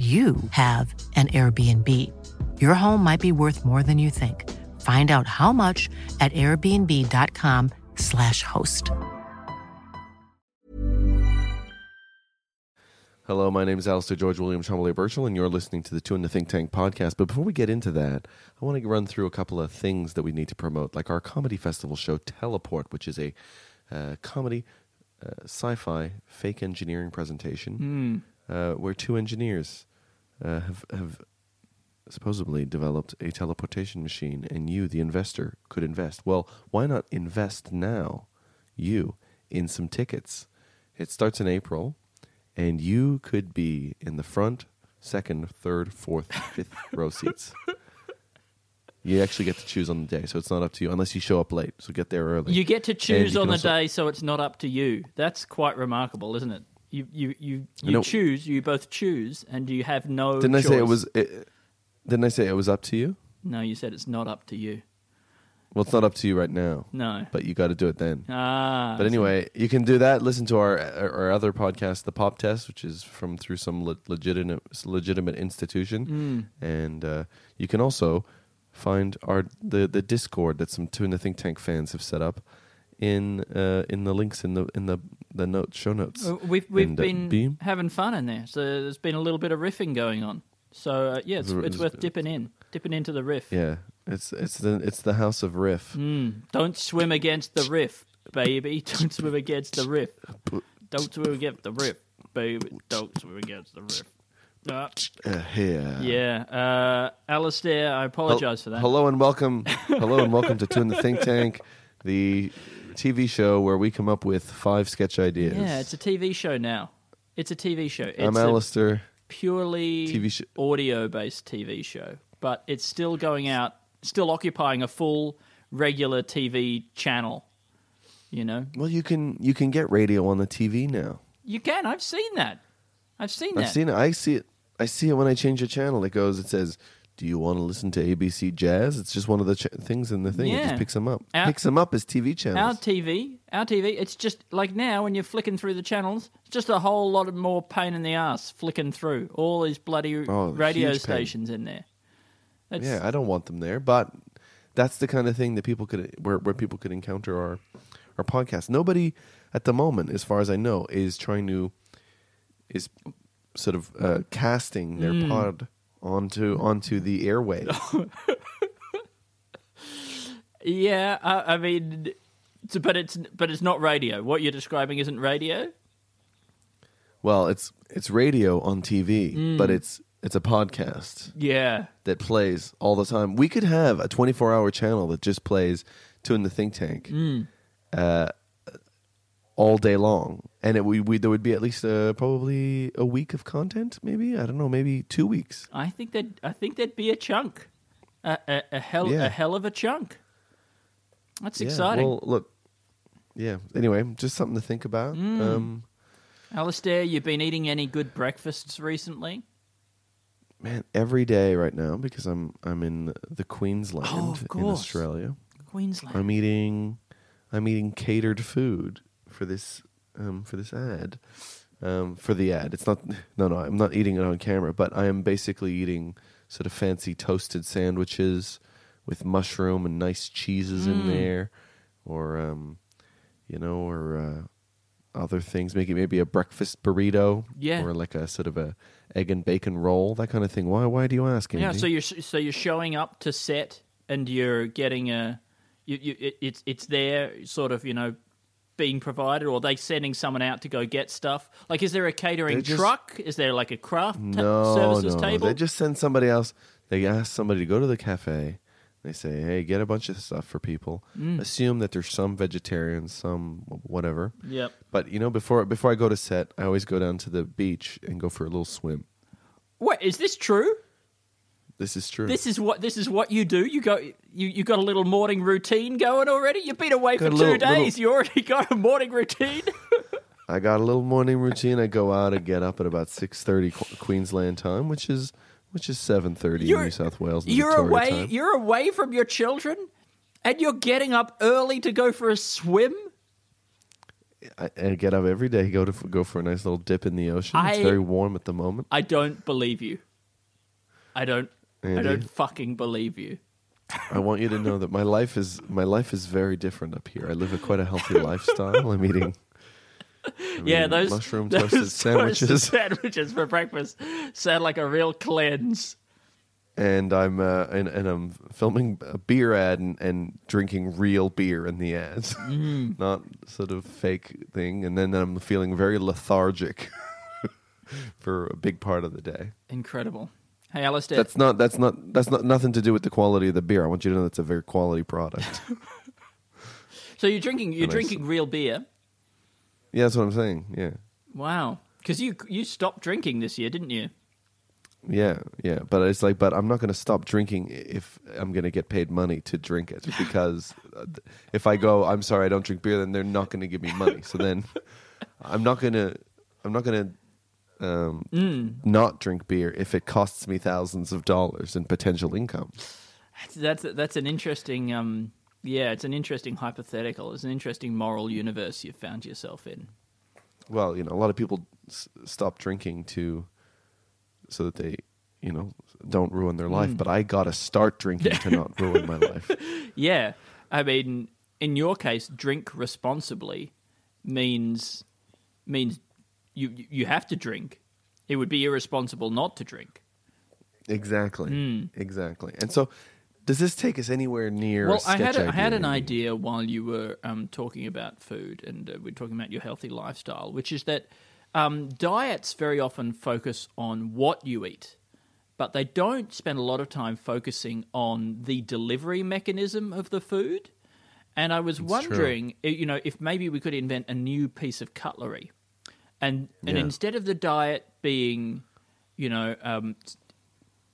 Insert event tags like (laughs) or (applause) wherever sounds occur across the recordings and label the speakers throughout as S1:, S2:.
S1: you have an Airbnb. Your home might be worth more than you think. Find out how much at airbnb.com/slash host.
S2: Hello, my name is Alistair George William Chomley Birchall, and you're listening to the Two in the Think Tank podcast. But before we get into that, I want to run through a couple of things that we need to promote, like our comedy festival show, Teleport, which is a uh, comedy, uh, sci fi, fake engineering presentation uh, where two engineers uh, have, have supposedly developed a teleportation machine, and you, the investor, could invest. Well, why not invest now, you, in some tickets? It starts in April, and you could be in the front, second, third, fourth, fifth (laughs) row seats. You actually get to choose on the day, so it's not up to you unless you show up late. So get there early.
S3: You get to choose on the
S2: also-
S3: day, so it's not up to you. That's quite remarkable, isn't it? You you you, you choose. You both choose, and you have no.
S2: Didn't I say it was? It, didn't I say it was up to you?
S3: No, you said it's not up to you.
S2: Well, it's not up to you right now,
S3: No.
S2: but you got to do it then.
S3: Ah.
S2: But anyway, you can do that. Listen to our our other podcast, the Pop Test, which is from through some le- legitimate legitimate institution, and uh, you can also find our the the Discord that some two in the Think Tank fans have set up in uh, in the links in the in the the note show notes.
S3: Uh, We've we've
S2: And, uh,
S3: been
S2: Beam?
S3: having fun in there, so there's been a little bit of riffing going on. So uh, yeah, it's, it's worth dipping in, dipping into the riff.
S2: Yeah, it's it's the it's the House of Riff.
S3: Mm, don't swim against the riff, baby. (laughs) Don't swim against the riff. Don't swim against the riff, baby. Don't swim against the riff. Ah,
S2: Uh, yeah.
S3: yeah, uh, Alistair, I apologise for that.
S2: Hello and welcome. Hello and welcome to Two in the Think Tank, the TV show where we come up with five sketch ideas.
S3: Yeah, it's a TV show now. It's a TV show. It's
S2: I'm Alistair.
S3: purely
S2: TV sh-
S3: audio-based TV show, but it's still going out, still occupying a full regular TV channel. You know,
S2: Well, you can you can get radio on the TV now.
S3: you can. I've seen that. I've seen that.
S2: I've seen it. I see it. I see it when I change the channel. It goes. It says, "Do you want to listen to ABC Jazz?" It's just one of the ch- things in the thing. It
S3: Yeah.
S2: just picks them up.
S3: Our-
S2: picks them up as TV channels.
S3: Our
S2: channels.
S3: TV, our TV, it's just like now when you're flicking through the channels, it's just a whole lot of more pain in the ass flicking through all these bloody
S2: Oh,
S3: radio
S2: huge pain.
S3: stations in there. It's,
S2: yeah, I don't want them there, but that's the kind of thing that people could where where people could encounter our our podcast. Nobody at the moment, as far as I know, is trying to is sort of uh, casting their
S3: Hmm.
S2: pod onto onto the airway. (laughs)
S3: yeah. I, I mean, it's, but it's but it's not radio. What you're describing isn't radio.
S2: well, it's it's radio on TV,
S3: Hmm.
S2: but it's it's a podcast
S3: Yeah,
S2: that plays all the time. We could have a 24 hour channel that just plays in the Think Tank
S3: Hmm.
S2: uh, all day long. And it, we, we, there would be at least uh, probably a week of content, maybe? I don't know, maybe two weeks.
S3: I think that I think there'd be a chunk, a, a, a hell
S2: Yeah.
S3: a hell of a chunk. That's
S2: Yeah,
S3: exciting.
S2: Well, look, yeah. Anyway, just something to think about.
S3: Hmm.
S2: Um,
S3: Alistair, you've been eating any good breakfasts recently?
S2: man, every day right now because I'm I'm in the Queensland
S3: Oh,
S2: in. Australia.
S3: Queensland.
S2: I'm eating I'm eating catered food for this um, for this ad. Um, for the ad, it's not no no. I'm not eating it on camera, but I am basically eating sort of fancy toasted sandwiches with mushroom and nice cheeses
S3: Mm.
S2: in there, or um, you know, or uh, other things. Maybe maybe a breakfast burrito,
S3: Yeah.
S2: or like a sort of a egg and bacon roll, that kind of thing. Why why do you ask?
S3: Yeah, so you're so you're showing up to set and you're getting a you, you it, it's it's there sort of you know being provided or are they sending someone out to go get stuff like is there a catering
S2: just-
S3: truck is there like a craft ta-
S2: no,
S3: services
S2: no.
S3: table
S2: They just send somebody else. They ask somebody to go to the cafe. They say, "Hey, get a bunch of stuff for people.
S3: Mm.
S2: Assume that there's some vegetarians, some whatever.
S3: yep
S2: But you know, before before I go to set, I always go down to the beach and go for a little swim.
S3: What is this true
S2: This is true.
S3: This is what this is what you do. You go. You you got a little morning routine going already. You've been away
S2: Got
S3: for two
S2: little-
S3: days.
S2: little-
S3: You already (laughs) got a morning routine. (laughs)
S2: I got a little morning routine. I go out and get up at about six thirty Queensland time, which is which is seven thirty in New South Wales.
S3: You're
S2: Victoria
S3: away.
S2: time.
S3: You're away from your children, and you're getting up early to go for a swim.
S2: I, I get up every day, go to go for a nice little dip in the ocean.
S3: I-
S2: it's very warm at the moment.
S3: I don't believe you. I don't. I don't fucking believe you.
S2: I want you to know that my life is my life is very different up here. I live a quite a healthy lifestyle. I'm eating, I'm (laughs)
S3: Yeah,
S2: eating
S3: those
S2: mushroom (laughs)
S3: those
S2: toasted
S3: toasted
S2: sandwiches, (laughs)
S3: sandwiches for breakfast sound like a real cleanse.
S2: and I'm uh, and, and I'm filming a beer ad and, and drinking real beer in the ads,
S3: Mm.
S2: not sort of fake thing. And then I'm feeling very lethargic for a big part of the day.
S3: Incredible. Hey, Alistair.
S2: That's not that's not that's not nothing to do with the quality of the beer. I want you to know that's a very quality product. (laughs) (laughs)
S3: so you're drinking. You're
S2: And I
S3: drinking real beer.
S2: yeah, that's what I'm saying. Yeah.
S3: Wow. Because you you stopped drinking this year, didn't you?
S2: Yeah, yeah, but it's like, but I'm not going to stop drinking if I'm going to get paid money to drink it (laughs) because uh, if I go, I'm sorry, I don't drink beer, then they're not going to give me money. So then I'm not going to, I'm not going to um,
S3: Mm.
S2: not drink beer if it costs me thousands of dollars in potential income.
S3: That's that's, that's an interesting. Um, yeah, it's an interesting hypothetical. It's an interesting moral universe you've found yourself in.
S2: Well, you know, a lot of people s- stop drinking to so that they, you know, don't ruin their life. But I got to start drinking to not ruin my life. (laughs)
S3: Yeah, I mean, in your case, drink responsibly means means you you have to drink. It would be irresponsible not to drink.
S2: Exactly.
S3: Hmm.
S2: Exactly. And so, does this take us anywhere near?
S3: Well,
S2: I
S3: I had a, I had an
S2: idea.
S3: while you were um, talking about food, and uh, we're talking about your healthy lifestyle, which is that um, diets very often focus on what you eat, but they don't spend a lot of time focusing on the delivery mechanism of the food. And I was
S2: true.
S3: wondering, i- you know, if maybe we could invent a new piece of cutlery, and and
S2: Yeah.
S3: instead of the diet being, you know, um,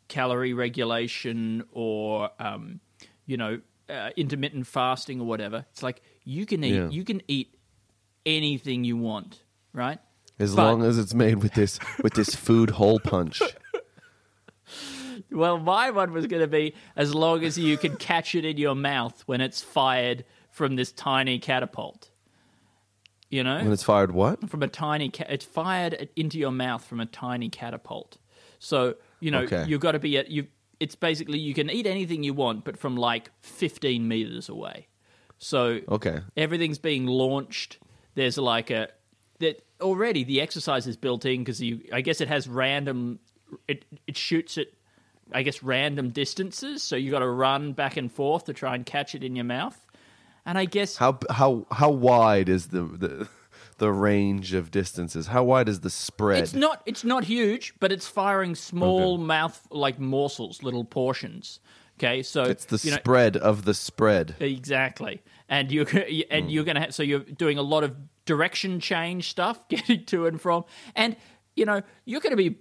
S3: calorie regulation or um, you know uh, intermittent fasting or whatever. It's like you can eat
S2: Yeah.
S3: you can eat anything you want, right?
S2: As
S3: But-
S2: long as it's made with this with this food hole punch.
S3: Well, my one was going to be as long as you can catch it in your mouth when it's fired from this tiny catapult. You know,
S2: When it's fired, what?
S3: from a tiny ca- it's fired into your mouth from a tiny catapult so you know
S2: Okay.
S3: you've got to be at you it's basically you can eat anything you want but from like 15 meters away so
S2: Okay.
S3: everything's being launched there's like a that already the exercise is built in because you i guess it has random it it shoots at i guess random distances so you got to run back and forth to try and catch it in your mouth and i guess
S2: How how how wide is the the the range of distances? How wide is the spread?
S3: It's not. It's not huge, but it's firing small mouth like morsels, little portions. Okay, so
S2: It's the
S3: you know,
S2: spread of the spread.
S3: exactly, and you're and you're gonna have, so you're doing a lot of direction change stuff, (laughs) getting to and from, and you know you're going to be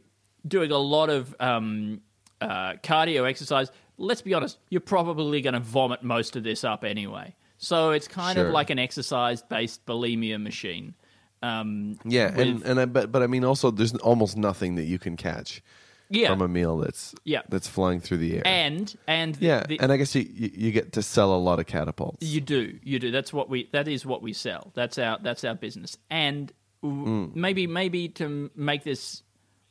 S3: doing a lot of um, uh, cardio exercise. Let's be honest, you're probably going to vomit most of this up anyway. So it's kind
S2: Sure.
S3: of like an exercise-based bulimia machine. Um,
S2: Yeah, and
S3: with-
S2: and I but but I mean also there's almost nothing that you can catch
S3: yeah,
S2: from a meal that's
S3: Yeah.
S2: that's flying through the air.
S3: and and the-
S2: yeah,
S3: the-
S2: and I guess you, you you get to sell a lot of catapults.
S3: You do, you do. That's what we. That is what we sell. That's our. That's our business. And w maybe, maybe to make this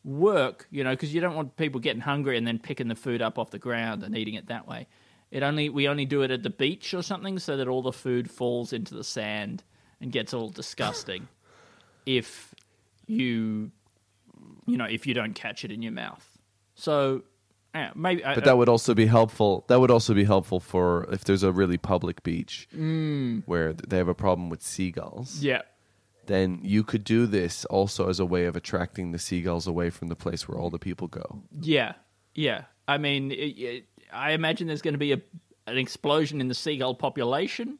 S3: work, you know, because you don't want people getting hungry and then picking the food up off the ground and eating it that way. It only we only do it at the beach or something, so that all the food falls into the sand and gets all disgusting. (coughs) if you, you know, if you don't catch it in your mouth, so. Yeah, maybe,
S2: But that would also be helpful. That would also be helpful for if there's a really public beach mm. where they have a problem with seagulls.
S3: yeah,
S2: Then you could do this also as a way of attracting the seagulls away from the place where all the people go.
S3: Yeah, yeah. I mean, it, it, I imagine there's going to be a, an explosion in the seagull population,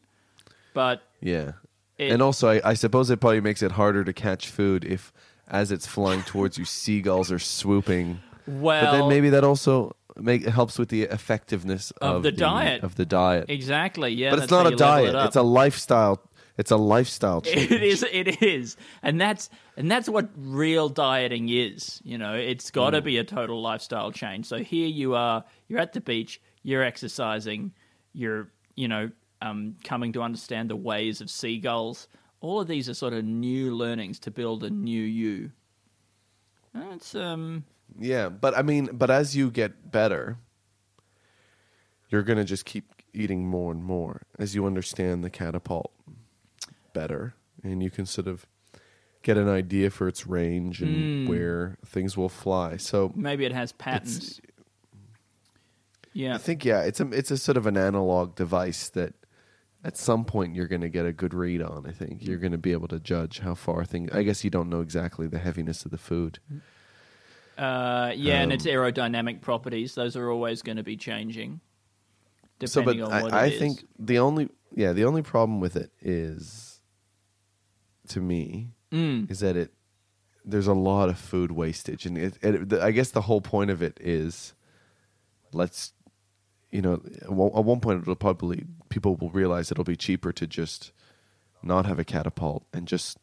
S3: but
S2: Yeah.
S3: It-
S2: and also, I, I suppose it probably makes it harder to catch food if, as it's flying towards you, seagulls are swooping.
S3: well,
S2: but then maybe that also make helps with the effectiveness
S3: Of
S2: of,
S3: the diet.
S2: of the diet.
S3: Exactly. Yeah.
S2: but it's not a diet;
S3: it
S2: it's a lifestyle. It's a lifestyle (laughs) change.
S3: It is. It is, and that's and that's what real dieting is. You know, it's got to be a total lifestyle change. So here you are. You're at the beach. You're exercising. You're you know um, coming to understand the ways of seagulls. All of these are sort of new learnings to build a new you. It's um
S2: Yeah, but I mean, but as you get better, you're going to just keep eating more and more as you understand the catapult better and you can sort of get an idea for its range and where things will fly. So
S3: maybe it has patents. Yeah.
S2: I think yeah, it's a it's a sort of an analog device that at some point you're going to get a good read on. I think you're going to be able to judge how far things. I guess you don't know exactly the heaviness of the food.
S3: Uh, yeah, and
S2: Um,
S3: its aerodynamic properties; those are always going to be changing,
S2: so, but
S3: on what
S2: I, I think the only yeah the only problem with it is, to me,
S3: Mm.
S2: is that it there's a lot of food wastage, and it, it, the, I guess the whole point of it is, let's, you know, at one point it'll probably people will realize it'll be cheaper to just not have a catapult and just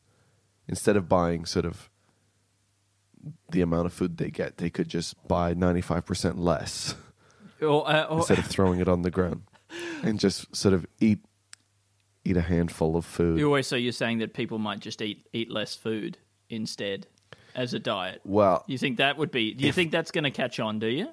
S2: instead of buying sort of the amount of food they get, they could just buy ninety five percent less
S3: Or, uh, or,
S2: instead of throwing it on the ground (laughs) and just sort of eat eat a handful of food.
S3: you always so you're saying that people might just eat eat less food instead as a diet.
S2: well,
S3: You think that would be? Do you
S2: If-
S3: think that's going to catch on? Do you?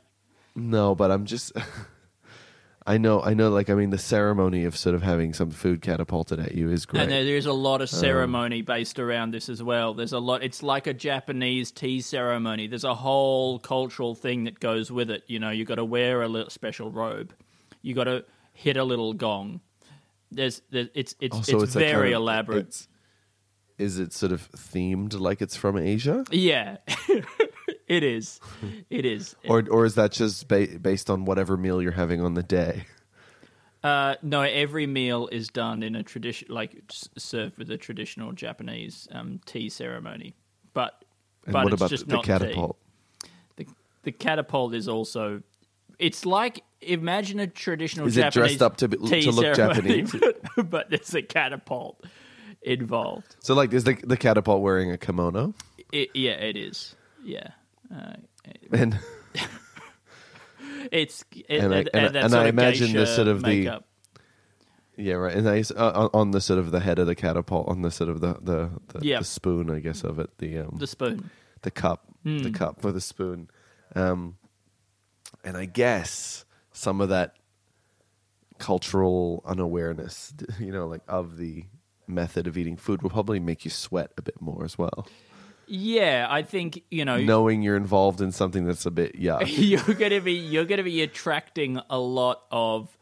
S2: no, but I'm just (laughs) I know I know like I mean the ceremony of sort of having some food catapulted at you is great.
S3: And there's a lot
S2: Um,
S3: of ceremony based around this as well. There's a lot. It's like a Japanese tea ceremony. There's a whole cultural thing that goes with it. You know, you got to wear a little special robe. You got to hit a little gong. There's, there's it's it's
S2: Oh, so
S3: it's,
S2: kind
S3: very
S2: of-
S3: elaborate.
S2: it's- is it sort of themed like it's from Asia?
S3: Yeah, (laughs) it is. It is. (laughs)
S2: Or or is that just ba- based on whatever meal you're having on the day?
S3: Uh, no, every meal is done in a tradition, like served with a traditional Japanese um, tea ceremony. But
S2: And
S3: but
S2: what
S3: it's
S2: about
S3: just
S2: the, the
S3: not
S2: catapult?
S3: Tea. The the catapult is also. It's like imagine a traditional
S2: Is it dressed up to be- to look
S3: ceremony,
S2: Japanese?
S3: but, (laughs) but there's a catapult involved.
S2: So like is the the catapult wearing a kimono?
S3: It, yeah, it is. Yeah. Uh,
S2: And (laughs)
S3: it's it,
S2: And I-
S3: and,
S2: and- and I imagine the sort of the- yeah, right. And I uh, on- the sort of the head of the catapult on the sort of the the, the,
S3: Yeah.
S2: the spoon, I guess of it, the um
S3: the spoon.
S2: the cup,
S3: Hmm.
S2: the cup with the spoon. Um, and I guess some of that cultural unawareness, (laughs) you know, like of the method of eating food will probably make you sweat a bit more as well.
S3: Yeah, I think you know
S2: Knowing you're involved in something that's a bit yuck. (laughs)
S3: you're gonna be you're gonna be attracting a lot of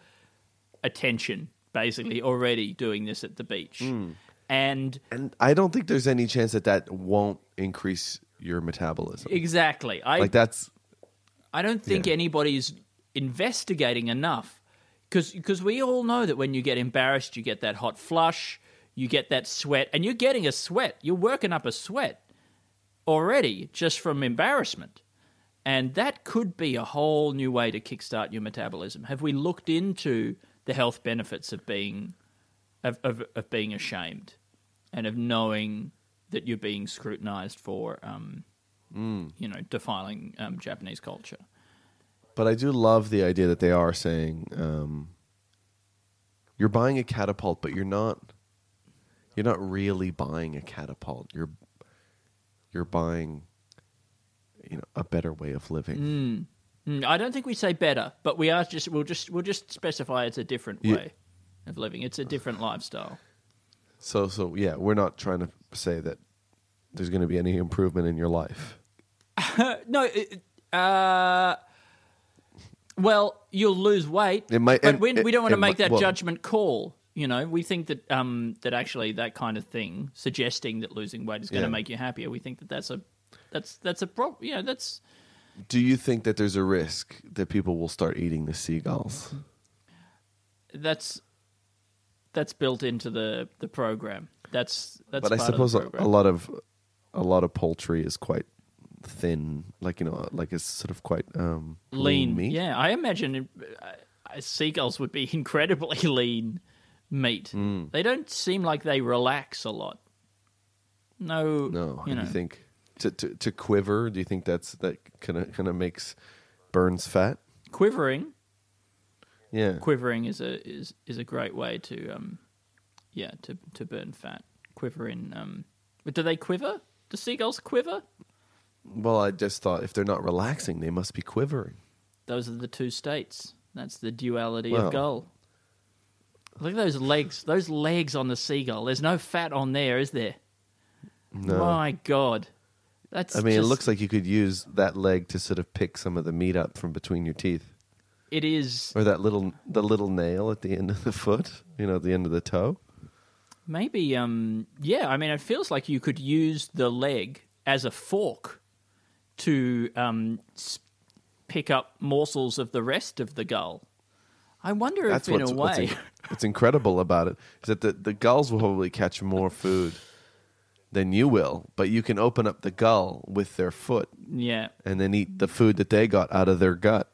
S3: attention basically already doing this at the beach
S2: Hmm.
S3: and
S2: and I don't think there's any chance that that won't increase your metabolism.
S3: exactly i
S2: like that's
S3: i don't think
S2: yeah.
S3: anybody's investigating enough because we all know that when you get embarrassed you get that hot flush you get that sweat and you're getting a sweat you're working up a sweat already just from embarrassment and that could be a whole new way to kickstart your metabolism. Have we looked into the health benefits of being of, of, of being ashamed and of knowing that you're being scrutinized for, um, you know, defiling um, Japanese culture?
S2: But I do love the idea that they are saying um, you're buying a catapult, but you're not. You're not really buying a catapult. You're you're buying, you know, a better way of living.
S3: Mm, I don't think we say better, but we are just we'll just we'll just specify it's a different
S2: Yeah.
S3: way of living. It's a different lifestyle.
S2: So so yeah, we're not trying to say that there's going to be any improvement in your life. (laughs)
S3: No, it- uh, well, you'll lose weight.
S2: It might-
S3: but
S2: and
S3: we, we don't want to make that
S2: well-
S3: judgment call. You know, we think that um, that actually that kind of thing, suggesting that losing weight is going to
S2: Yeah.
S3: make you happier, we think that that's a that's that's a problem. Know, that's
S2: Do you think that there's a risk that people will start eating the seagulls?
S3: that's that's built into the the program. That's that's.
S2: but I
S3: part of the
S2: suppose a lot of a lot of poultry is quite thin, like you know, like it's sort of quite um,
S3: lean.
S2: meat.
S3: Yeah, I imagine uh, uh, seagulls would be (laughs) incredibly lean meat.
S2: Mm.
S3: They don't seem like they relax a lot. No,
S2: No,
S3: you
S2: do
S3: know,
S2: you think to, to to quiver? Do you think that's that kind of kind of makes burns fat?
S3: quivering.
S2: Yeah,
S3: Quivering is a is is a great way to um, yeah, to to burn fat. Quiver in um, but do they quiver? Do seagulls quiver?
S2: Well, I just thought if they're not relaxing, they must be quivering.
S3: Those are the two states. That's the duality
S2: Well.
S3: of gull. Look at those legs. Those legs on the seagull. There's no fat on there, is there?
S2: No,
S3: My God. That's
S2: I mean it looks like you could use that leg to sort of pick some of the meat up from between your teeth,
S3: it is
S2: or that little the little nail at the end of the foot. You know, at the end of the toe.
S3: maybe um yeah, I mean it feels like you could use the leg as a fork to um pick up morsels of the rest of the gull. I wonder
S2: That's
S3: if in
S2: what's,
S3: a
S2: what's,
S3: way
S2: in- what's incredible about it is that the, the gulls will probably catch more food than you will, but you can open up the gull with their foot
S3: yeah,
S2: and then eat the food that they got out of their gut.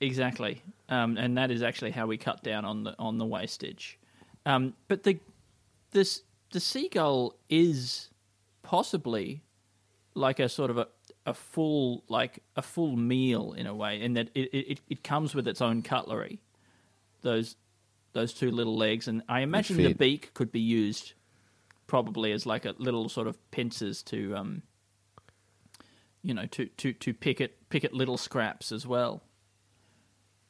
S3: Exactly, um, and that is actually how we cut down on the on the wastage. Um, but the this the seagull is possibly like a sort of a, a full like a full meal in a way, in that it, it, it comes with its own cutlery. Those those two little legs, and I imagine the beak could be used probably as like a little sort of pincers to um you know to to to pick it pick at little scraps as well.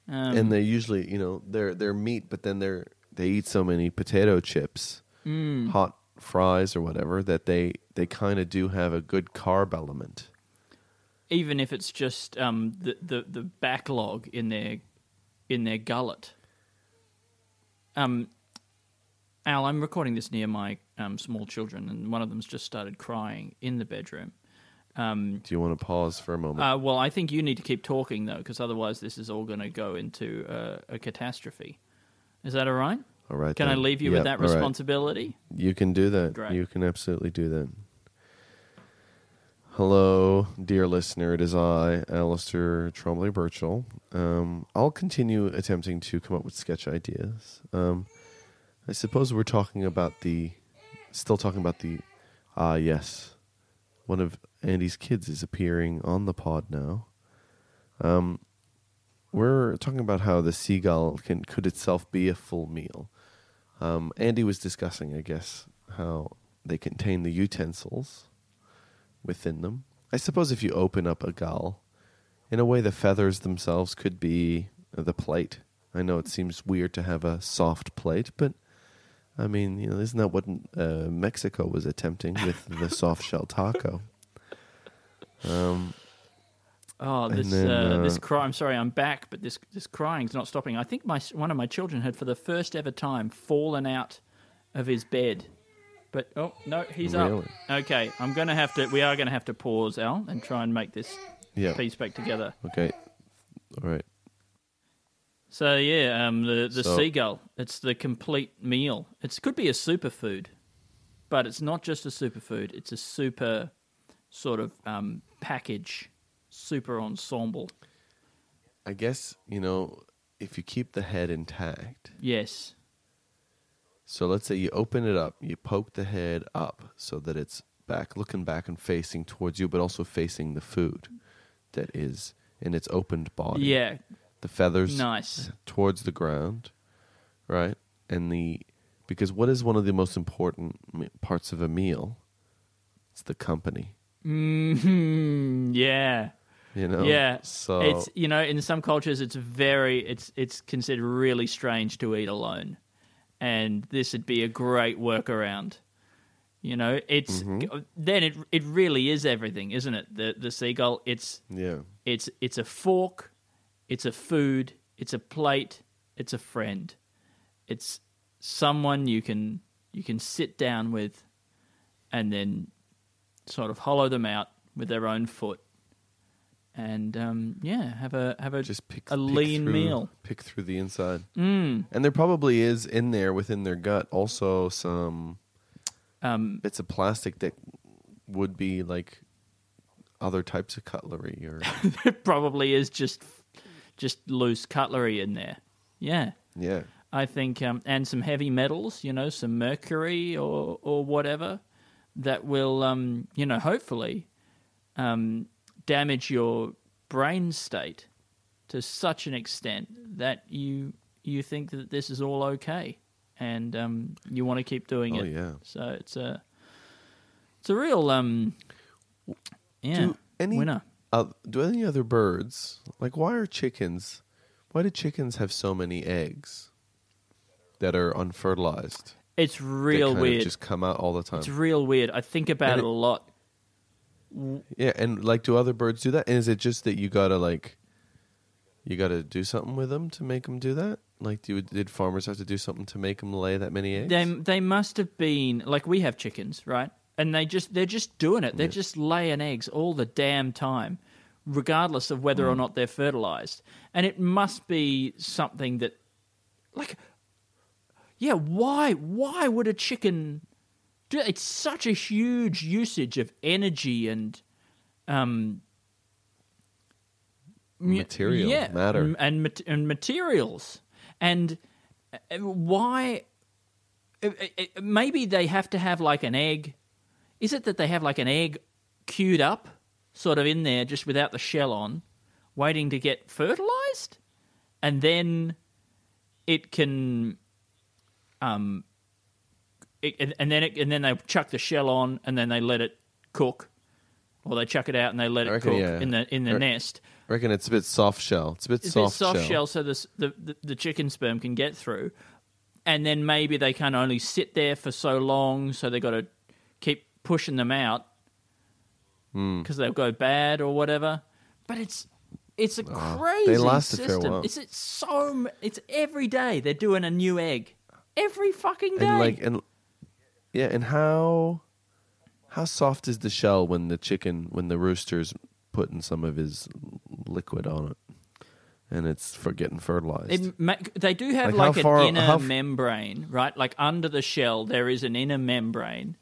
S3: Um,
S2: and they usually, you know, they're they're meat, but then they're they eat so many potato chips,
S3: Mm.
S2: hot fries or whatever that they they kind of do have a good carb element.
S3: Even if it's just um, the, the the backlog in their in their gullet. Um, Al, I'm recording this near my um, small children, and one of them's just started crying in the bedroom. Um,
S2: Do you want to pause for a moment?
S3: uh, well, I think you need to keep talking though, because otherwise this is all going to go into uh, a catastrophe. Is that all right?
S2: all right.
S3: Can I leave you
S2: Yep,
S3: with that
S2: all right.
S3: responsibility?
S2: You can do that.
S3: Great.
S2: You can absolutely do that. Hello, dear listener. It is I, Alistair Trombley Birchall. Um, I'll continue attempting to come up with sketch ideas. Um, I suppose we're talking about the, still talking about the, ah, yes, one of Andy's kids is appearing on the pod now. Um, we're talking about how the seagull can could itself be a full meal. Um, Andy was discussing, I guess, how they contain the utensils within them. I suppose if you open up a gull, in a way, the feathers themselves could be the plate. I know it seems weird to have a soft plate, but I mean, you know, isn't that what uh, Mexico was attempting with (laughs) the soft shell taco? Um,
S3: Oh, this
S2: then,
S3: uh,
S2: uh,
S3: this cry. I'm sorry, I'm back, but this this crying's not stopping. I think my one of my children had, for the first ever time, fallen out of his bed. But oh no, he's
S2: Really?
S3: up. Okay, I'm gonna have to. We are gonna have to pause, Al, and try and make this
S2: yeah.
S3: piece back together.
S2: Okay. All right.
S3: So yeah, um, the the
S2: So-
S3: seagull. It's the complete meal. It could be a superfood, but it's not just a superfood. It's a super sort of um, package, super ensemble.
S2: I guess you know if you keep the head intact.
S3: Yes.
S2: So let's say you open it up, you poke the head up so that it's back, looking back and facing towards you, but also facing the food that is in its opened body.
S3: Yeah.
S2: The feathers
S3: Nice.
S2: towards the ground, right? And the because what is one of the most important parts of a meal? It's the company.
S3: Mm-hmm. Yeah.
S2: You know.
S3: Yeah.
S2: So
S3: It's you know, in some cultures it's very it's it's considered really strange to eat alone. And this would be a great workaround. You know, it's
S2: Mm-hmm.
S3: then it it really is everything, isn't it? The the seagull, it's
S2: yeah.
S3: it's it's a fork, it's a food, it's a plate, it's a friend. It's someone you can you can sit down with and then sort of hollow them out with their own foot. And um, yeah, have a have a
S2: Just pick
S3: a
S2: pick
S3: lean
S2: through-
S3: meal.
S2: Pick through the inside.
S3: Mm.
S2: And there probably is in there within their gut also some
S3: Um,
S2: bits of plastic that would be like other types of cutlery or (laughs)
S3: it probably is just just loose cutlery in there. Yeah.
S2: yeah.
S3: I think, um, and some heavy metals, you know, some mercury or or whatever that will, um, you know, hopefully um, damage your brain state to such an extent that you you think that this is all okay, and um, you want to keep doing
S2: Oh,
S3: it.
S2: yeah.
S3: So it's a it's a real um, yeah
S2: Do any
S3: winner.
S2: Uh, do any other birds like why are chickens? Why do chickens have so many eggs that are unfertilized?
S3: It's real weird.
S2: just come out all the time.
S3: It's real weird. I think about it
S2: it-
S3: a lot.
S2: Yeah, and like, do other birds do that? And is it just that you gotta like, you gotta do something with them to make them do that? Like, do did farmers have to do something to make them lay that many eggs?
S3: They they must have been like we have chickens, right? And they just they're just doing it. They're just laying eggs all the damn time, regardless of whether or
S2: Hmm.
S3: not they're fertilized. And it must be something that, like, yeah, why why would a chicken? It's such a huge usage of energy and um
S2: Material,
S3: yeah,
S2: matter.
S3: and and materials. And uh, why uh, uh, maybe they have to have like an egg. Is it that they have like an egg queued up sort of in there just without the shell on waiting to get fertilized? And then it can um it, and, and then it, and then they chuck the shell on and then they let it cook or they chuck it out and they let it
S2: reckon,
S3: cook
S2: yeah.
S3: in the in the
S2: Or-
S3: nest
S2: I reckon it's a bit soft shell. It's a bit
S3: it's
S2: soft,
S3: a bit soft
S2: shell.
S3: shell, so this, the, the the chicken sperm can get through, and then maybe they can only sit there for so long, so they've got to keep pushing them out
S2: Hmm.
S3: because they'll go bad or whatever. But it's it's a crazy
S2: Ah, they last a fair
S3: system.
S2: while.
S3: It's it's so it's every day they're doing a new egg every fucking day.
S2: and like and yeah, and how how soft is the shell when the chicken when the rooster's putting some of his liquid on it, and it's for getting fertilized?
S3: It ma- they do have
S2: Like,
S3: like,
S2: far-
S3: an inner
S2: f-
S3: membrane, right? Like under the shell, there is an inner membrane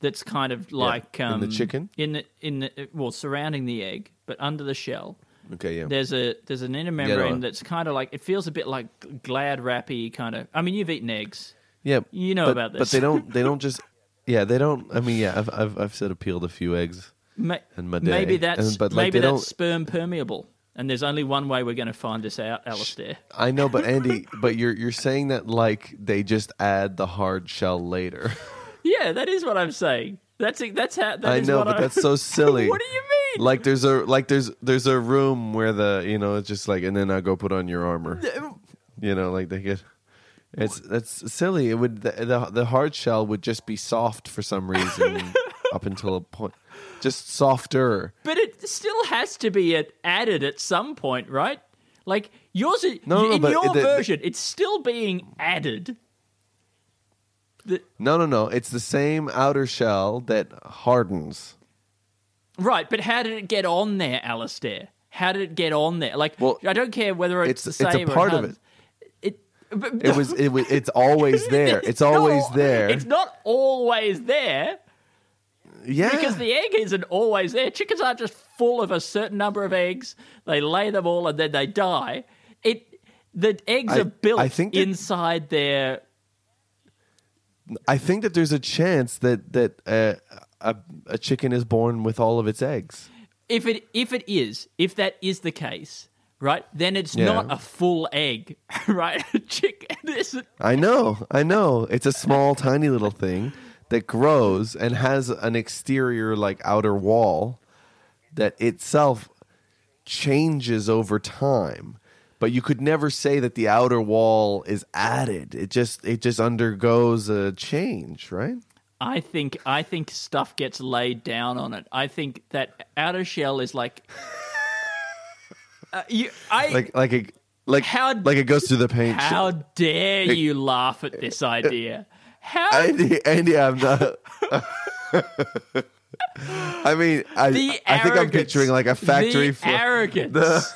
S3: that's kind of like
S2: in the
S3: um,
S2: chicken?
S3: in the, in the, well surrounding the egg, but under the shell.
S2: okay, yeah.
S3: There's a there's an inner membrane that's kind of like it feels a bit like glad wrappy kind of. I mean, you've eaten eggs.
S2: Yeah,
S3: You know
S2: but,
S3: about this.
S2: but they don't. They don't (laughs) just. Yeah, they don't. I mean, yeah, I've I've, I've said peeled a few eggs.
S3: Ma-
S2: in my day.
S3: Maybe that's
S2: And- but, like,
S3: maybe that's sperm permeable, and there's only one way we're going to find this out, Alistair.
S2: I know, but Andy, (laughs) but you're you're saying that like they just add the hard shell later. (laughs)
S3: Yeah, that is what I'm saying. That's that's how. That
S2: I
S3: is
S2: know,
S3: what
S2: but
S3: I-
S2: that's so silly.
S3: what do you mean?
S2: like there's a like there's there's a room where the you know it's just like and then I go put on your armor. You know, like they get. It's that's silly. It would the, the the hard shell would just be soft for some reason (laughs) up until a point, just softer.
S3: But it still has to be at- added at some point, right? Like yours,
S2: No, no,
S3: in
S2: but
S3: your
S2: the- the-
S3: version, it's still being added. The,
S2: No, no, no. It's the same outer shell that hardens.
S3: right, but how did it get on there, Alistair? How did it get on there? Like,
S2: Well,
S3: I don't care whether it's,
S2: it's-
S3: the
S2: it's a
S3: same
S2: part of.
S3: It, but-
S2: It was it was it's always there. (laughs) It's
S3: not
S2: always
S3: al-
S2: there.
S3: It's not always there.
S2: yeah.
S3: because the egg isn't always there. Chickens aren't just full of a certain number of eggs. They lay them all and then they die. It the eggs
S2: I-
S3: are built
S2: I think that-
S3: inside their
S2: I think that there's a chance that that uh, a a chicken is born with all of its eggs.
S3: if it if it is if that is the case, right? Then it's
S2: Yeah.
S3: not a full egg, (laughs) right? A chicken isn't.
S2: I know, I know. It's a small, tiny little thing that grows and has an exterior, like outer wall, that itself changes over time. But you could never say that the outer wall is added. It just it just undergoes a change, right?
S3: I think I think stuff gets laid down on it. I think that outer shell is like. Uh, you, I
S2: Like like it like
S3: How-
S2: like it goes through the paint.
S3: How dare you laugh at this (laughs) idea? How
S2: Andy, Andy, I'm not. (laughs) I mean, I, I think I'm picturing like a factory.
S3: The
S2: floor.
S3: arrogance.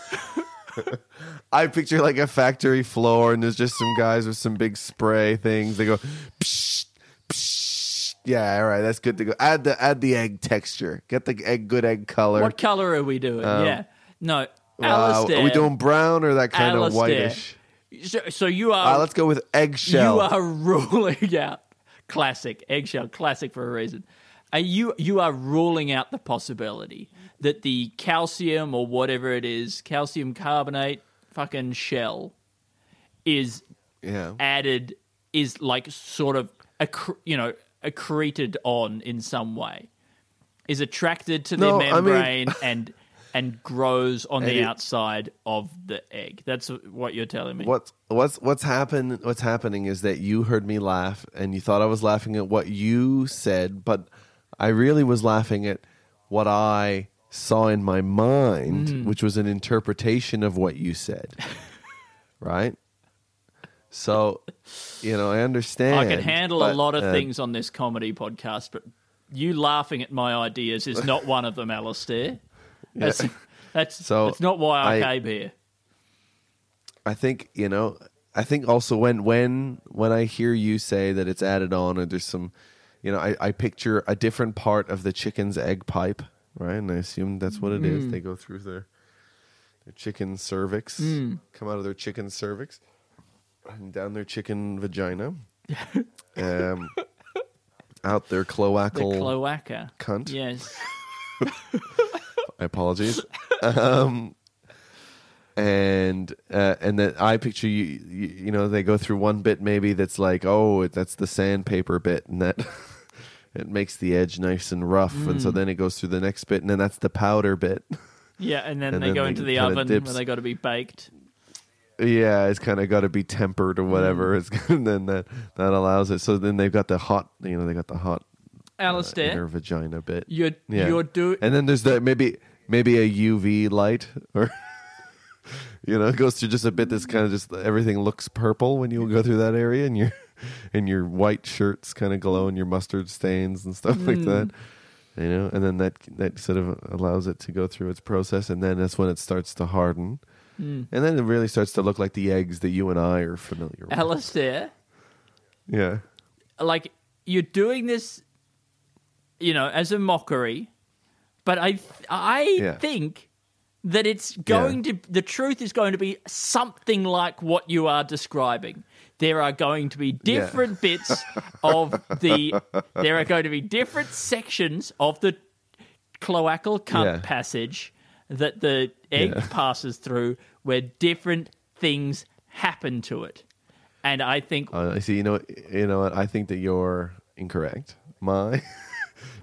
S3: (laughs)
S2: I picture like a factory floor, and there's just some guys with some big spray things. They go, psh, psh, Yeah, all right, that's good to go. Add the add the egg texture. Get the egg good egg color.
S3: What color are we doing? yeah. No.
S2: Uh, are we doing brown or that kind
S3: Alistair.
S2: of whitish?
S3: So, so you are
S2: Uh, let's go with eggshell.
S3: You are ruling (laughs) out classic eggshell, classic for a reason. Are you you are ruling out the possibility that the calcium or whatever it is, calcium carbonate, fucking shell, is
S2: yeah.
S3: added, is like sort of accre- you know accreted on in some way, is attracted to the
S2: No, I mean-
S3: membrane and and grows on the
S2: it-
S3: outside of the egg. That's what you're telling me.
S2: What's what's what's happen what's happening is that you heard me laugh and you thought I was laughing at what you said, but I really was laughing at what I saw in my mind,
S3: Mm.
S2: which was an interpretation of what you said. (laughs) right? So, you know, I understand.
S3: I can handle a lot of
S2: uh,
S3: things on this comedy podcast, but you laughing at my ideas is not one of them, Alistair. That's (laughs) that's
S2: So,
S3: that's not why I,
S2: I-
S3: came here.
S2: I think you know. I think also when when when I hear you say that it's added on, or there's some, you know, I, I picture a different part of the chicken's egg pipe, right? And I assume that's what it
S3: Mm.
S2: is. They go through their their chicken cervix,
S3: Mm.
S2: come out of their chicken cervix, and down their chicken vagina, (laughs) um, out their cloacal The
S3: cloaca.
S2: cunt.
S3: Yes. (laughs)
S2: Apologies. um, and uh, and that I picture you, you. You know, they go through one bit maybe that's like, oh, that's the sandpaper bit, and that (laughs) it makes the edge nice and rough, and
S3: Mm.
S2: so then it goes through the next bit, and then that's the powder bit.
S3: Yeah, and then (laughs)
S2: And
S3: they
S2: then
S3: go
S2: they
S3: into the oven
S2: dips.
S3: where they got to be baked.
S2: yeah, it's kind of got to be tempered or whatever.
S3: Mm.
S2: It's (laughs) and then that that allows it. So then they've got the hot. You know, they got the hot uh,
S3: Alistair,
S2: inner vagina bit.
S3: you're
S2: Yeah.
S3: you're doing.
S2: And then there's the maybe maybe a UV light or (laughs) you know, it goes through just a bit that's kind of just everything looks purple when you go through that area and your (laughs) and your white shirts kind of glow and your mustard stains and stuff like that. You know, and then that that sort of allows it to go through its process and then that's when it starts to harden.
S3: Mm.
S2: And then it really starts to look like the eggs that you and I are familiar with.
S3: Alistair,
S2: yeah.
S3: like you're doing this, you know, as a mockery, but I I
S2: Yeah.
S3: think that it's going to the truth is going to be something like what you are describing. There are going to be different (laughs) bits of the there are going to be different sections of the cloacal cunt
S2: Yeah.
S3: passage that the egg
S2: Yeah.
S3: passes through where different things happen to it. And I think
S2: Uh, I see. You know, you know what? I think that you're incorrect. My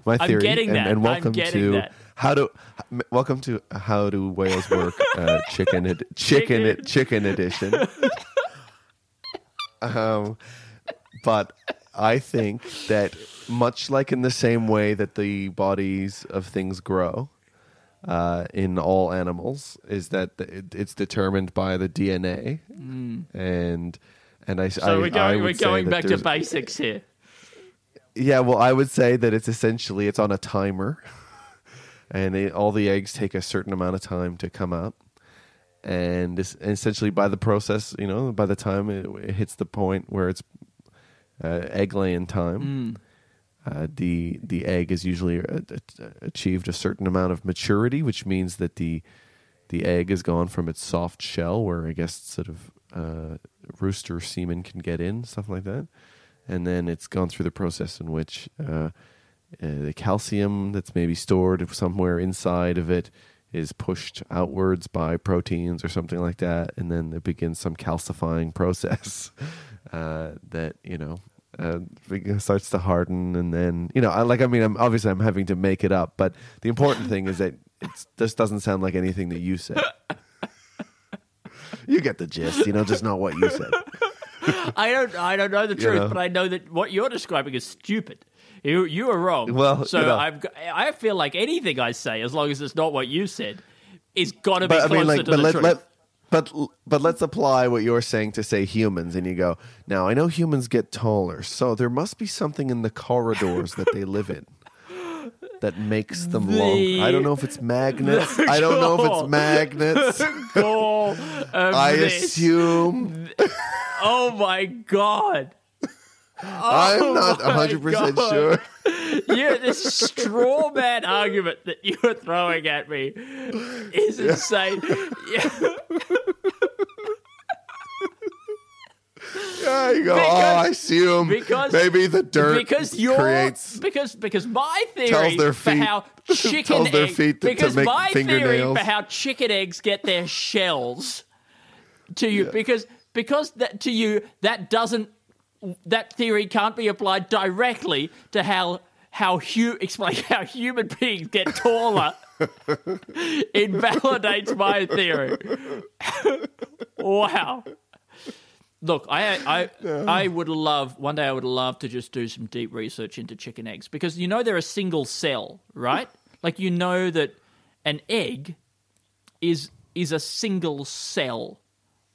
S2: my
S3: I'm
S2: theory.
S3: getting
S2: and,
S3: that.
S2: and
S3: I'm
S2: welcome
S3: getting
S2: to
S3: that.
S2: how do welcome to how do whales work? Uh, (laughs) chicken, ed- chicken,
S3: Chicken.
S2: chicken edition. (laughs) um, but I think that much like in the same way that the bodies of things grow. Uh, in all animals, is that it, it's determined by the DNA, and and I
S3: Mm. so
S2: I,
S3: we're going we're going back to basics here.
S2: Yeah, well, I would say that it's essentially it's on a timer, (laughs) and it, all the eggs take a certain amount of time to come up, and this, essentially by the process, you know, by the time it, it hits the point where it's uh, egg laying time, uh, the the egg is usually uh, uh, achieved a certain amount of maturity, which means that the the egg has gone from its soft shell, where I guess sort of uh, rooster semen can get in, stuff like that, and then it's gone through the process in which uh, uh, the calcium that's maybe stored somewhere inside of it is pushed outwards by proteins or something like that, and then it begins some calcifying (laughs) process uh, that you know uh, starts to harden, and then you know, I, like I mean, I'm obviously I'm having to make it up, but the important thing is that it's, this doesn't sound like anything that you said. (laughs) you get the gist, you know, just not what you said. (laughs)
S3: I don't I don't know the truth,
S2: know.
S3: but I know that what you're describing is stupid. You you are wrong.
S2: Well,
S3: so
S2: you know.
S3: I've I feel like anything I say, as long as it's not what you said, is got to be
S2: But I mean, like,
S3: to
S2: but
S3: the
S2: let,
S3: truth.
S2: let, but but let's apply what you're saying to say humans, and you go. Now I know humans get taller, so there must be something in the corridors that they live in that makes them
S3: The-
S2: long. I don't know if it's magnets. (laughs) I don't know if it's magnets. (laughs) I assume.
S3: Oh my god!
S2: I'm oh not
S3: Oh
S2: 100 percent
S3: God.
S2: sure.
S3: yeah, this straw man argument that you are throwing at me is insane. Yeah. (laughs)
S2: Yeah, you go.
S3: Oh, because-
S2: oh, I assume
S3: because-
S2: maybe the dirt
S3: because your
S2: creates.
S3: because because my theory
S2: their
S3: for how (laughs) chicken egg-
S2: feet to- to
S3: because
S2: make
S3: my theory for how chicken eggs get their shells to you because because that to you that doesn't that theory can't be applied directly to how how hu- (laughs) explain how human beings get taller (laughs) invalidates my theory. (laughs) wow. Look, I, I, I would love one day. I would love to just do some deep research into chicken eggs because you know they're a single cell, right? Like you know that an egg is is a single cell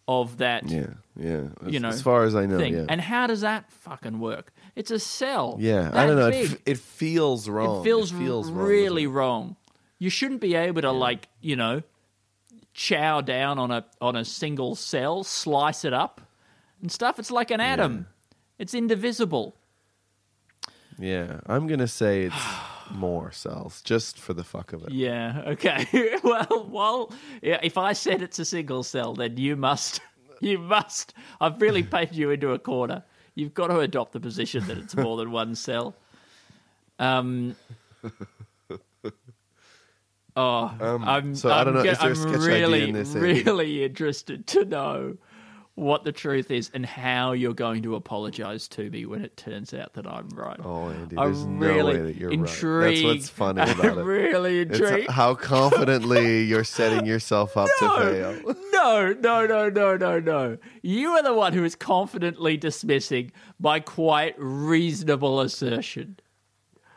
S3: of that
S2: Yeah, yeah. As,
S3: you know
S2: as far as I know,
S3: thing.
S2: yeah.
S3: And how does that fucking work? It's a cell.
S2: yeah, I don't know. It, f- it feels wrong.
S3: It feels,
S2: feels wrong,
S3: really
S2: doesn't
S3: wrong. You shouldn't be able to like you know chow down on a on a single cell, slice it up and stuff. It's like an atom. It's indivisible.
S2: Yeah, I'm gonna say it's (sighs) (sighs) (sighs) more cells just for the fuck of it.
S3: Yeah. Okay. (laughs) well, well. Yeah. If I said it's a single cell, then you must. (laughs) You must. I've really (laughs) painted you into a corner. You've got to adopt the position that it's more than one cell. Um. Oh, I'm.
S2: so I don't know,
S3: I'm,
S2: is there a
S3: I'm
S2: sketch idea in this,
S3: really interested to know what the truth is and how you're going to apologize to me when it turns out that I'm right.
S2: Oh, Andy,
S3: I'm
S2: there's no
S3: really
S2: way that you're
S3: intrigued.
S2: right. That's what's funny (laughs) about
S3: I'm
S2: it.
S3: really
S2: It's
S3: intrigued.
S2: how (laughs) confidently you're setting yourself up to fail.
S3: No, no, no, no, no, no. You are the one who is confidently dismissing my quite reasonable assertion.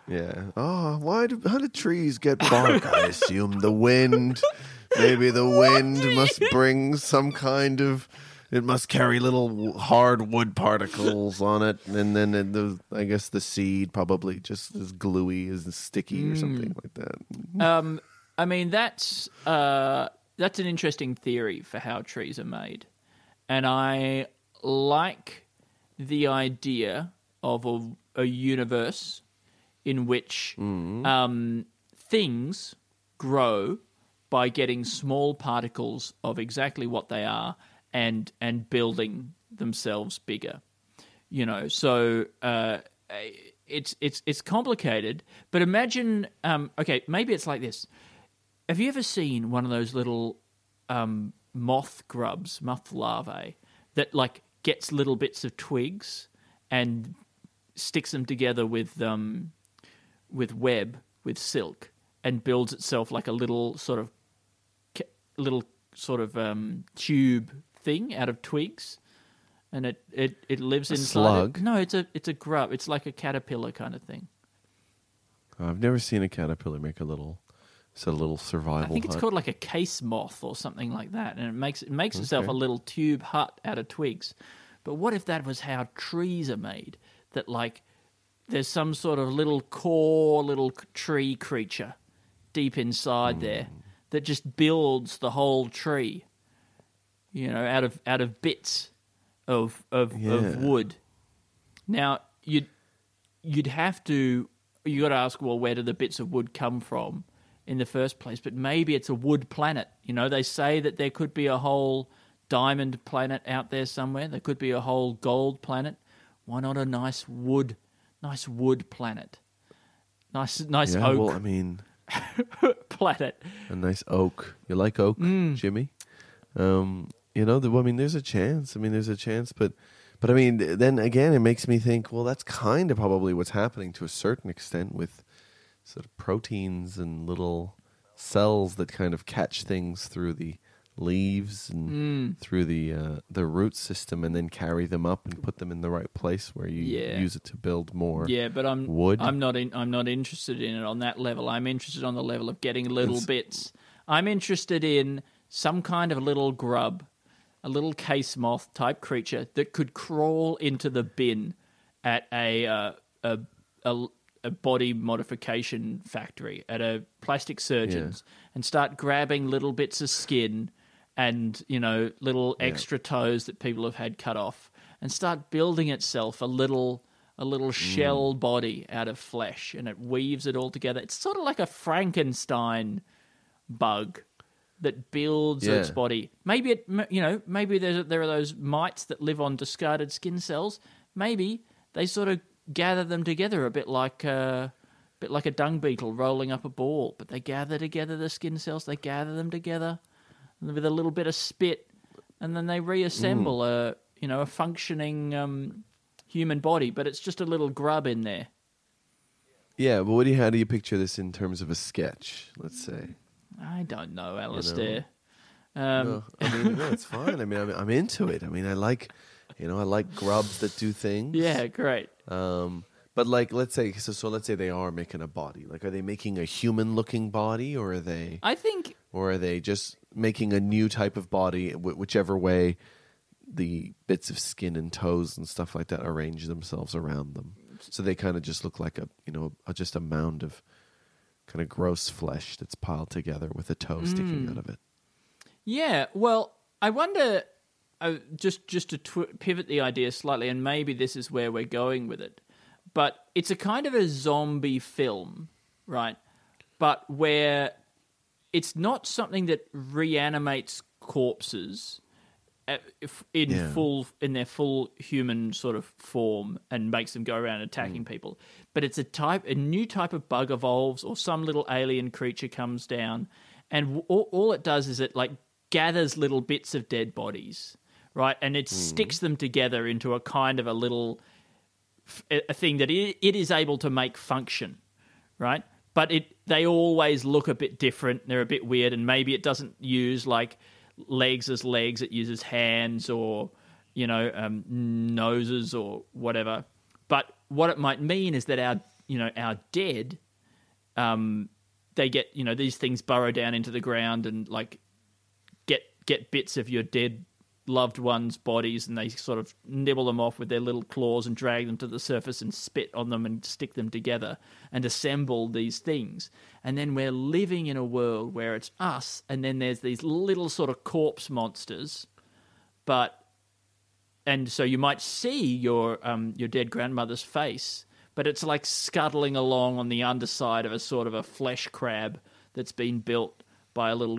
S2: Yeah. Oh, why do how do trees get bark? I assume the wind. (laughs) Maybe the wind must bring some kind of. It must carry little hard wood particles on it, and then the I guess the seed probably just as gluey as sticky or something like that.
S3: Um, I mean, that's uh, that's an interesting theory for how trees are made, and I like the idea of a, a universe in which um, things grow by getting small particles of exactly what they are and and building themselves bigger you know? So uh, it's it's it's complicated but imagine um, okay maybe it's like this. Have you ever seen one of those little um, moth grubs moth larvae that like gets little bits of twigs and sticks them together with um, with web with silk and builds itself like a little sort of little sort of um, tube thing out of twigs, and it it, it lives inside. it.
S2: slug?
S3: No, it's a it's a grub. It's like a caterpillar kind of thing.
S2: I've never seen a caterpillar make a little, it's a little survival.
S3: I think it's
S2: hut.
S3: called like a case moth or something like that, and it makes it makes itself a little tube hut out of twigs. But what if that was how trees are made? That like there's some sort of little core little tree creature deep inside there
S2: Hmm.
S3: that just builds the whole tree. You know, out of out of bits of of,
S2: Yeah.
S3: of wood. Now you'd you'd have to you got to ask well where do the bits of wood come from in the first place but maybe it's a wood planet you know they say that there could be a whole diamond planet out there somewhere there could be a whole gold planet why not a nice wood nice wood planet nice nice
S2: Yeah,
S3: oak
S2: well, I mean, (laughs)
S3: planet
S2: a nice oak. You like oak,
S3: Mm.
S2: Jimmy? Um, you know, the, I mean, there's a chance. I mean, there's a chance, but, but I mean, then again, it makes me think. Well, that's kind of probably what's happening to a certain extent with sort of proteins and little cells that kind of catch things through the leaves and
S3: Mm.
S2: through the uh, the root system, and then carry them up and put them in the right place where you
S3: Yeah.
S2: use it to build more.
S3: Yeah, but I'm
S2: wood.
S3: I'm not in, I'm not interested in it on that level. I'm interested on the level of getting little
S2: It's-
S3: bits. I'm interested in some kind of little grub, a little case moth type creature that could crawl into the bin at a uh, a, a a body modification factory at a plastic surgeon's and start grabbing little bits of skin and you know little extra toes that people have had cut off and start building itself a little a little shell body out of flesh, and it weaves it all together. It's sort of like a Frankenstein bug that builds its body. Maybe it, you know, maybe there's, there are those mites that live on discarded skin cells. Maybe they sort of gather them together a bit like a bit like a dung beetle rolling up a ball. But they gather together the skin cells. They gather them together with a little bit of spit, and then they reassemble a you know a functioning um, human body. But it's just a little grub in there.
S2: Yeah, but what do you, how do you picture this in terms of a sketch? Let's say.
S3: I don't know, Alistair. Um,
S2: No, I mean, no, it's (laughs) fine. I mean, I'm, I'm into it. I mean, I like, you know, I like grubs that do things.
S3: Yeah, great.
S2: Um, but like, let's say, so, so let's say they are making a body. Like, are they making a human-looking body, or are they,
S3: I think
S2: or are they just making a new type of body, wh- whichever way the bits of skin and toes and stuff like that arrange themselves around them? So they kind of just look like a, you know, a, just a mound of kind of gross flesh that's piled together with a toe sticking out of it.
S3: Yeah, well, I wonder. Uh, just just to tw- pivot the idea slightly, and maybe this is where we're going with it. But it's a kind of a zombie film, right? But where it's not something that reanimates corpses in
S2: Yeah.
S3: full in their full human sort of form and makes them go around attacking mm. people. But it's a type, a new type of bug evolves, or some little alien creature comes down, and w- all, all it does is it like gathers little bits of dead bodies, right, and it mm. sticks them together into a kind of a little f- a a thing that it, it is able to make function, right? But it they always look a bit different. They're a bit weird, and maybe it doesn't use like legs as legs. It uses hands or you know um, noses or whatever. But what it might mean is that our you know our dead, um, they get you know these things burrow down into the ground and like get get bits of your dead loved ones' bodies and they sort of nibble them off with their little claws and drag them to the surface and spit on them and stick them together and assemble these things. And then we're living in a world where it's us and then there's these little sort of corpse monsters, but and so you might see your um, your dead grandmother's face, but it's like scuttling along on the underside of a sort of a flesh crab that's been built by a little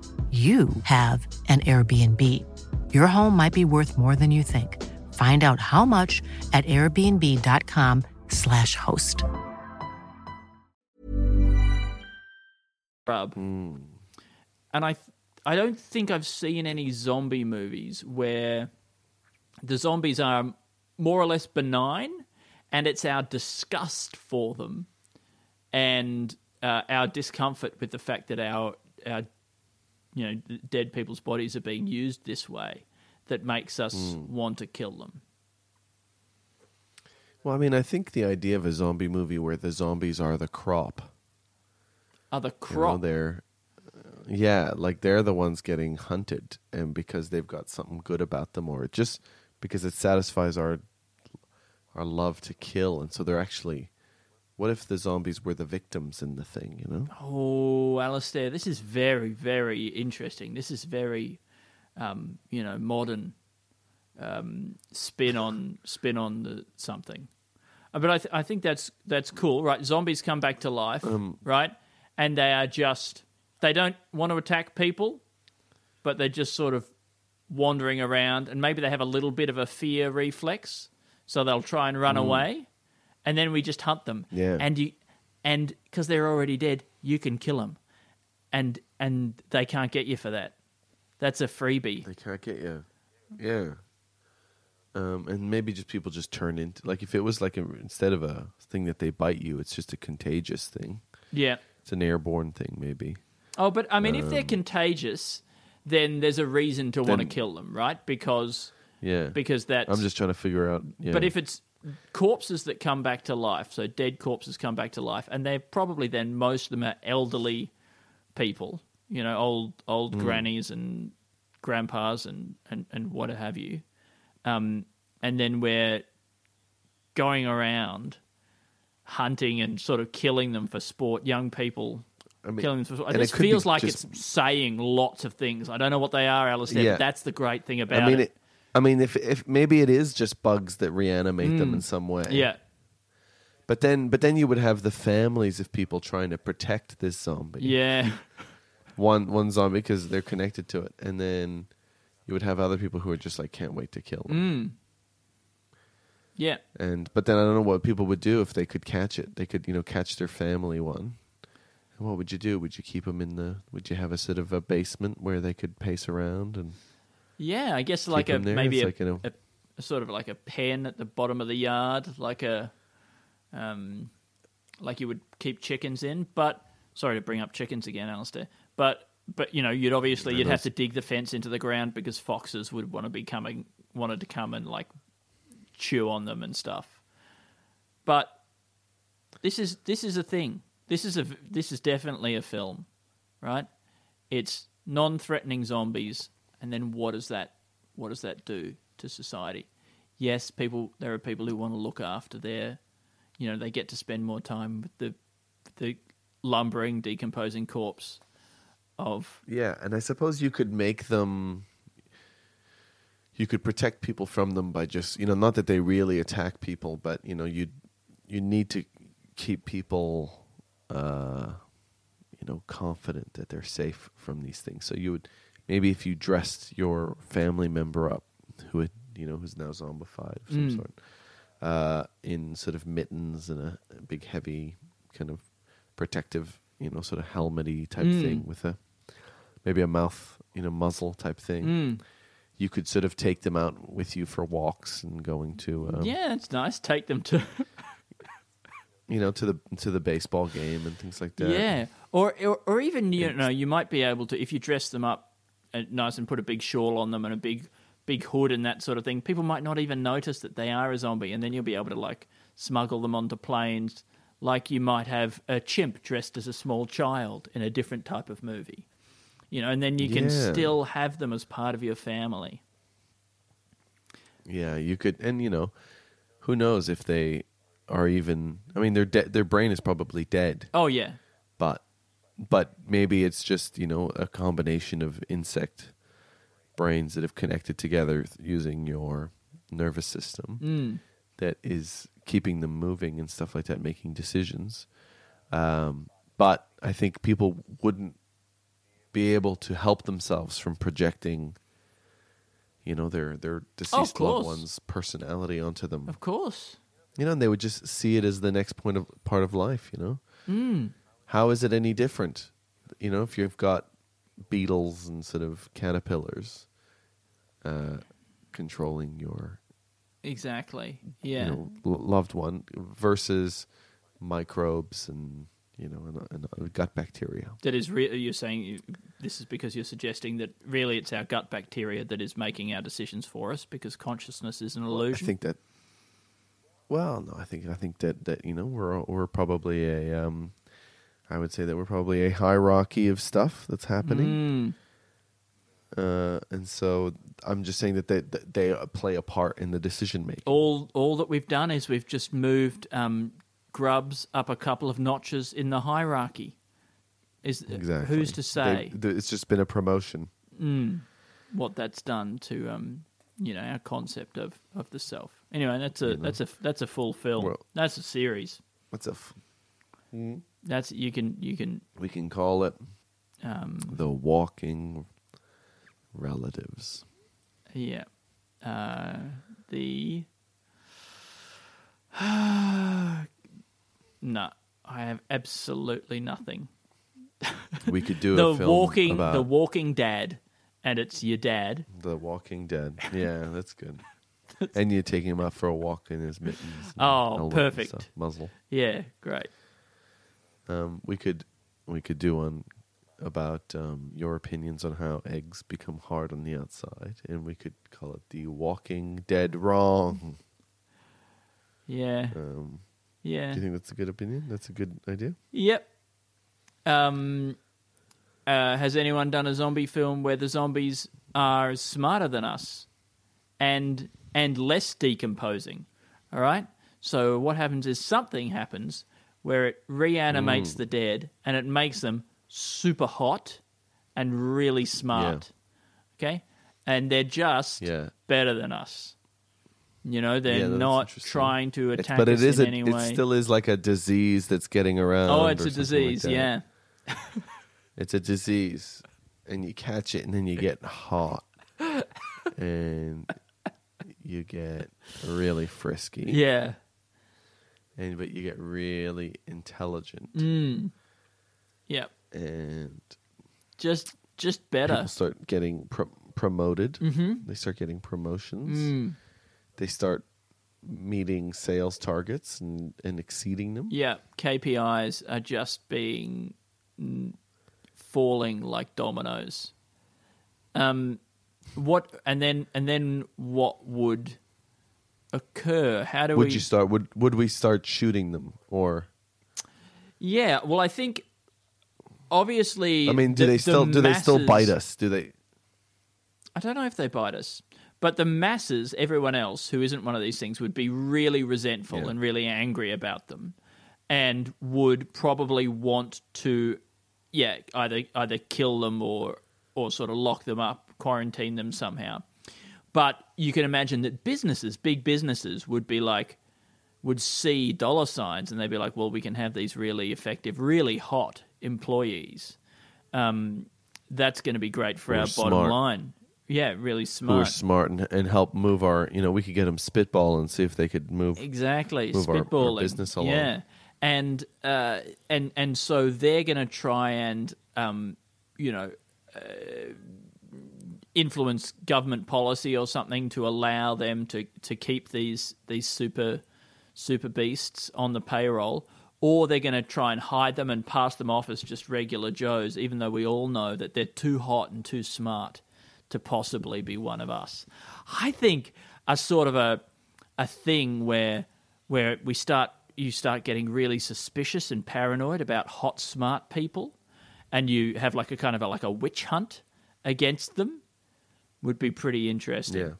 S1: you have an Airbnb. Your home might be worth more than you think. Find out how much at airbnb.com/slash host.
S3: rub.
S2: Mm.
S3: and I I don't think I've seen any zombie movies where the zombies are more or less benign, and it's our disgust for them and uh, our discomfort with the fact that our our you know dead people's bodies are being used this way that makes us hmm. want to kill them.
S2: Well, I mean, I think the idea of a zombie movie where the zombies are the crop,
S3: Other
S2: you know,
S3: crop.
S2: they're yeah, like they're the ones getting hunted, and because they've got something good about them, or just because it satisfies our our love to kill, and so they're actually. What if the zombies were the victims in the thing? You know,
S3: Oh, Alistair, this is very, very interesting. This is very, um, you know, modern um, spin on spin on the something. Uh, But I, th- I think that's that's cool, right? Zombies come back to life, right? And they are just they don't want to attack people, but they're just sort of wandering around, and maybe they have a little bit of a fear reflex, so they'll try and run away, and then we just hunt them.
S2: Yeah.
S3: and you and because they're already dead, you can kill them, and and they can't get you for that. That's a freebie.
S2: they can't get you. Yeah. Um, and maybe just people just turn into like if it was like a, instead of a thing that they bite you, it's just a contagious thing.
S3: Yeah.
S2: It's an airborne thing, maybe.
S3: Oh, but I mean, if they're contagious, then there's a reason to want to
S2: Um,
S3: kill them, right? Because
S2: Yeah.
S3: because that's
S2: I'm just trying to figure out. Yeah.
S3: But if it's corpses that come back to life, so dead corpses come back to life, and they're probably then most of them are elderly people, you know, old old grannies and grandpas and, and, and what have you. Um, and then we're going around hunting and sort of killing them for sport, young people.
S2: I mean,
S3: killing them for sport. It
S2: it
S3: just feels like
S2: just-
S3: it's saying lots of things. I don't know what they are, Alistair,
S2: Yeah.
S3: that's the great thing about
S2: I mean,
S3: it.
S2: it, I mean, if if maybe it is just bugs that reanimate them in some way.
S3: Yeah.
S2: But then, but then you would have the families of people trying to protect this zombie.
S3: Yeah. (laughs)
S2: One one zombie because they're connected to it, and then you would have other people who are just like can't wait to kill them.
S3: Mm. Yeah.
S2: And but then I don't know what people would do if they could catch it. They could you know catch their family one. And what would you do? Would you keep them in the? Would you have a sort of a basement where they could pace around and?
S3: Yeah, I guess like a
S2: there.
S3: maybe a,
S2: like, you know-
S3: a, a sort of like a pen at the bottom of the yard, like a um, like you would keep chickens in. But sorry to bring up chickens again, Alistair. But but you know you'd obviously you'd have to dig the fence into the ground because foxes would want to be coming wanted to come and like chew on them and stuff. But this is this is a thing. This is a this is definitely a film, right? It's non-threatening zombies, and then what does that what does that do to society? Yes, people there are people who want to look after their, you know, they get to spend more time with the the lumbering, decomposing corpse of
S2: Yeah, and I suppose you could make them. You could protect people from them by just you know not that they really attack people, but you know you you need to keep people, uh, you know, confident that they're safe from these things. So you would maybe if you dressed your family member up, who had you know who's now zombified of some
S3: Mm.
S2: sort, uh, in sort of mittens and a, a big heavy kind of protective, you know, sort of helmety type
S3: Mm.
S2: thing with a maybe a mouth, you know, muzzle type thing.
S3: Mm.
S2: You could sort of take them out with you for walks and going to, um,
S3: yeah, it's nice. Take them to (laughs)
S2: you know, to the to the baseball game and things like that.
S3: Yeah, or, or or even you know you might be able to if you dress them up nice and put a big shawl on them and a big big hood and that sort of thing. People might not even notice that they are a zombie, and then you'll be able to like smuggle them onto planes, like you might have a chimp dressed as a small child in a different type of movie. You know, and then you can
S2: Yeah.
S3: still have them as part of your family.
S2: Yeah, you could, and you know, who knows if they are even? I mean, their de- their brain is probably dead,
S3: Oh yeah,
S2: but but maybe it's just you know a combination of insect brains that have connected together using your nervous system
S3: mm.
S2: that is keeping them moving and stuff like that, making decisions. Um, but I think people wouldn't be able to help themselves from projecting, you know, their their deceased loved one's personality onto them.
S3: of course.
S2: You know, and they would just see it as the next point of part of life. You know,
S3: Mm.
S2: How is it any different? You know, if you've got beetles and sort of caterpillars uh, controlling your
S3: Exactly. Yeah.
S2: you know, l- loved one versus microbes and you know and, and uh, gut bacteria.
S3: That is, re- you're saying you, this is because you're suggesting that really it's our gut bacteria that is making our decisions for us because consciousness is an illusion.
S2: I think that. Well, no, I think I think that that you know we're we're probably a um, I would say that we're probably a hierarchy of stuff that's happening,
S3: Mm.
S2: uh, and so I'm just saying that they that they play a part in the decision making.
S3: All, all that we've done is we've just moved um, grubs up a couple of notches in the hierarchy. Is
S2: Exactly.
S3: who's to say
S2: They- it's just been a promotion.
S3: mm, what that's done to um, you know our concept of, of the self? Anyway, that's a
S2: You know.
S3: that's a that's a full film.
S2: Well-
S3: that's a series.
S2: What's a? F-
S3: That's you can you can
S2: we can call it
S3: um,
S2: the walking relatives.
S3: Yeah. Uh, the. (sighs) no, I have absolutely nothing.
S2: We could do (laughs)
S3: the
S2: a film
S3: walking,
S2: about
S3: the Walking Dad, and it's your dad.
S2: The Walking Dead. (laughs) Yeah, that's good. and you're taking him out for a walk in his mittens. and
S3: Oh, perfect.
S2: stuff, Muzzle.
S3: Yeah, great.
S2: Um, we could we could do one about um, your opinions on how eggs become hard on the outside, and we could call it the Walking Dead wrong.
S3: Yeah.
S2: Um,
S3: Yeah.
S2: do you think that's a good opinion? That's a good idea.
S3: Yep. Um, uh, has anyone done a zombie film where the zombies are smarter than us and and less decomposing? All right. So what happens is something happens where it reanimates hmm. the dead and it makes them super hot and really smart. Okay, and they're just
S2: Yeah.
S3: better than us. You know, they're
S2: Yeah,
S3: not trying to
S2: It's-
S3: attack
S2: but
S3: us
S2: it is
S3: in
S2: a,
S3: any
S2: it still is like a disease that's getting around.
S3: oh, it's a
S2: something like
S3: disease. yeah. (laughs)
S2: It's a disease, and you catch it, and then you get hot, (laughs) and you get really frisky.
S3: Yeah.
S2: And but you get really intelligent,
S3: Mm. Yep.
S2: and
S3: Just just better.
S2: people start getting pro- promoted.
S3: Mm-hmm.
S2: They start getting promotions.
S3: Mm.
S2: They start meeting sales targets and, and exceeding them.
S3: Yeah, KPIs are just being falling like dominoes. Um, what and then and then what would occur? How do
S2: Would
S3: we?
S2: you start? Would would we start shooting them or?
S3: yeah, well, I think obviously.
S2: I mean, do
S3: the-
S2: they
S3: the
S2: still do they still bite us? Do they?
S3: I don't know if they bite us, but the masses, everyone else who isn't one of these things, would be really resentful
S2: Yeah.
S3: and really angry about them, and would probably want to, yeah, either either kill them or or sort of lock them up, quarantine them somehow. But you can imagine that businesses, big businesses, would be like, would see dollar signs and they'd be like, well, we can have these really effective, really hot employees. Um, that's going to be great for
S2: Who are
S3: our bottom
S2: smart.
S3: line. Yeah, really smart.
S2: Who are
S3: smart.
S2: smart and, and help move our? You know, we could get them spitball and see if they could move.
S3: Exactly,
S2: move our- our business along.
S3: Yeah, and uh, and and so they're going to try and um, you know uh, influence government policy or something to allow them to to keep these these super super beasts on the payroll. Or they're going to try and hide them and pass them off as just regular Joes, even though we all know that they're too hot and too smart to possibly be one of us. I think a sort of a a thing where where we start you start getting really suspicious and paranoid about hot smart people and you have like a kind of a, like a witch hunt against them would be pretty interesting.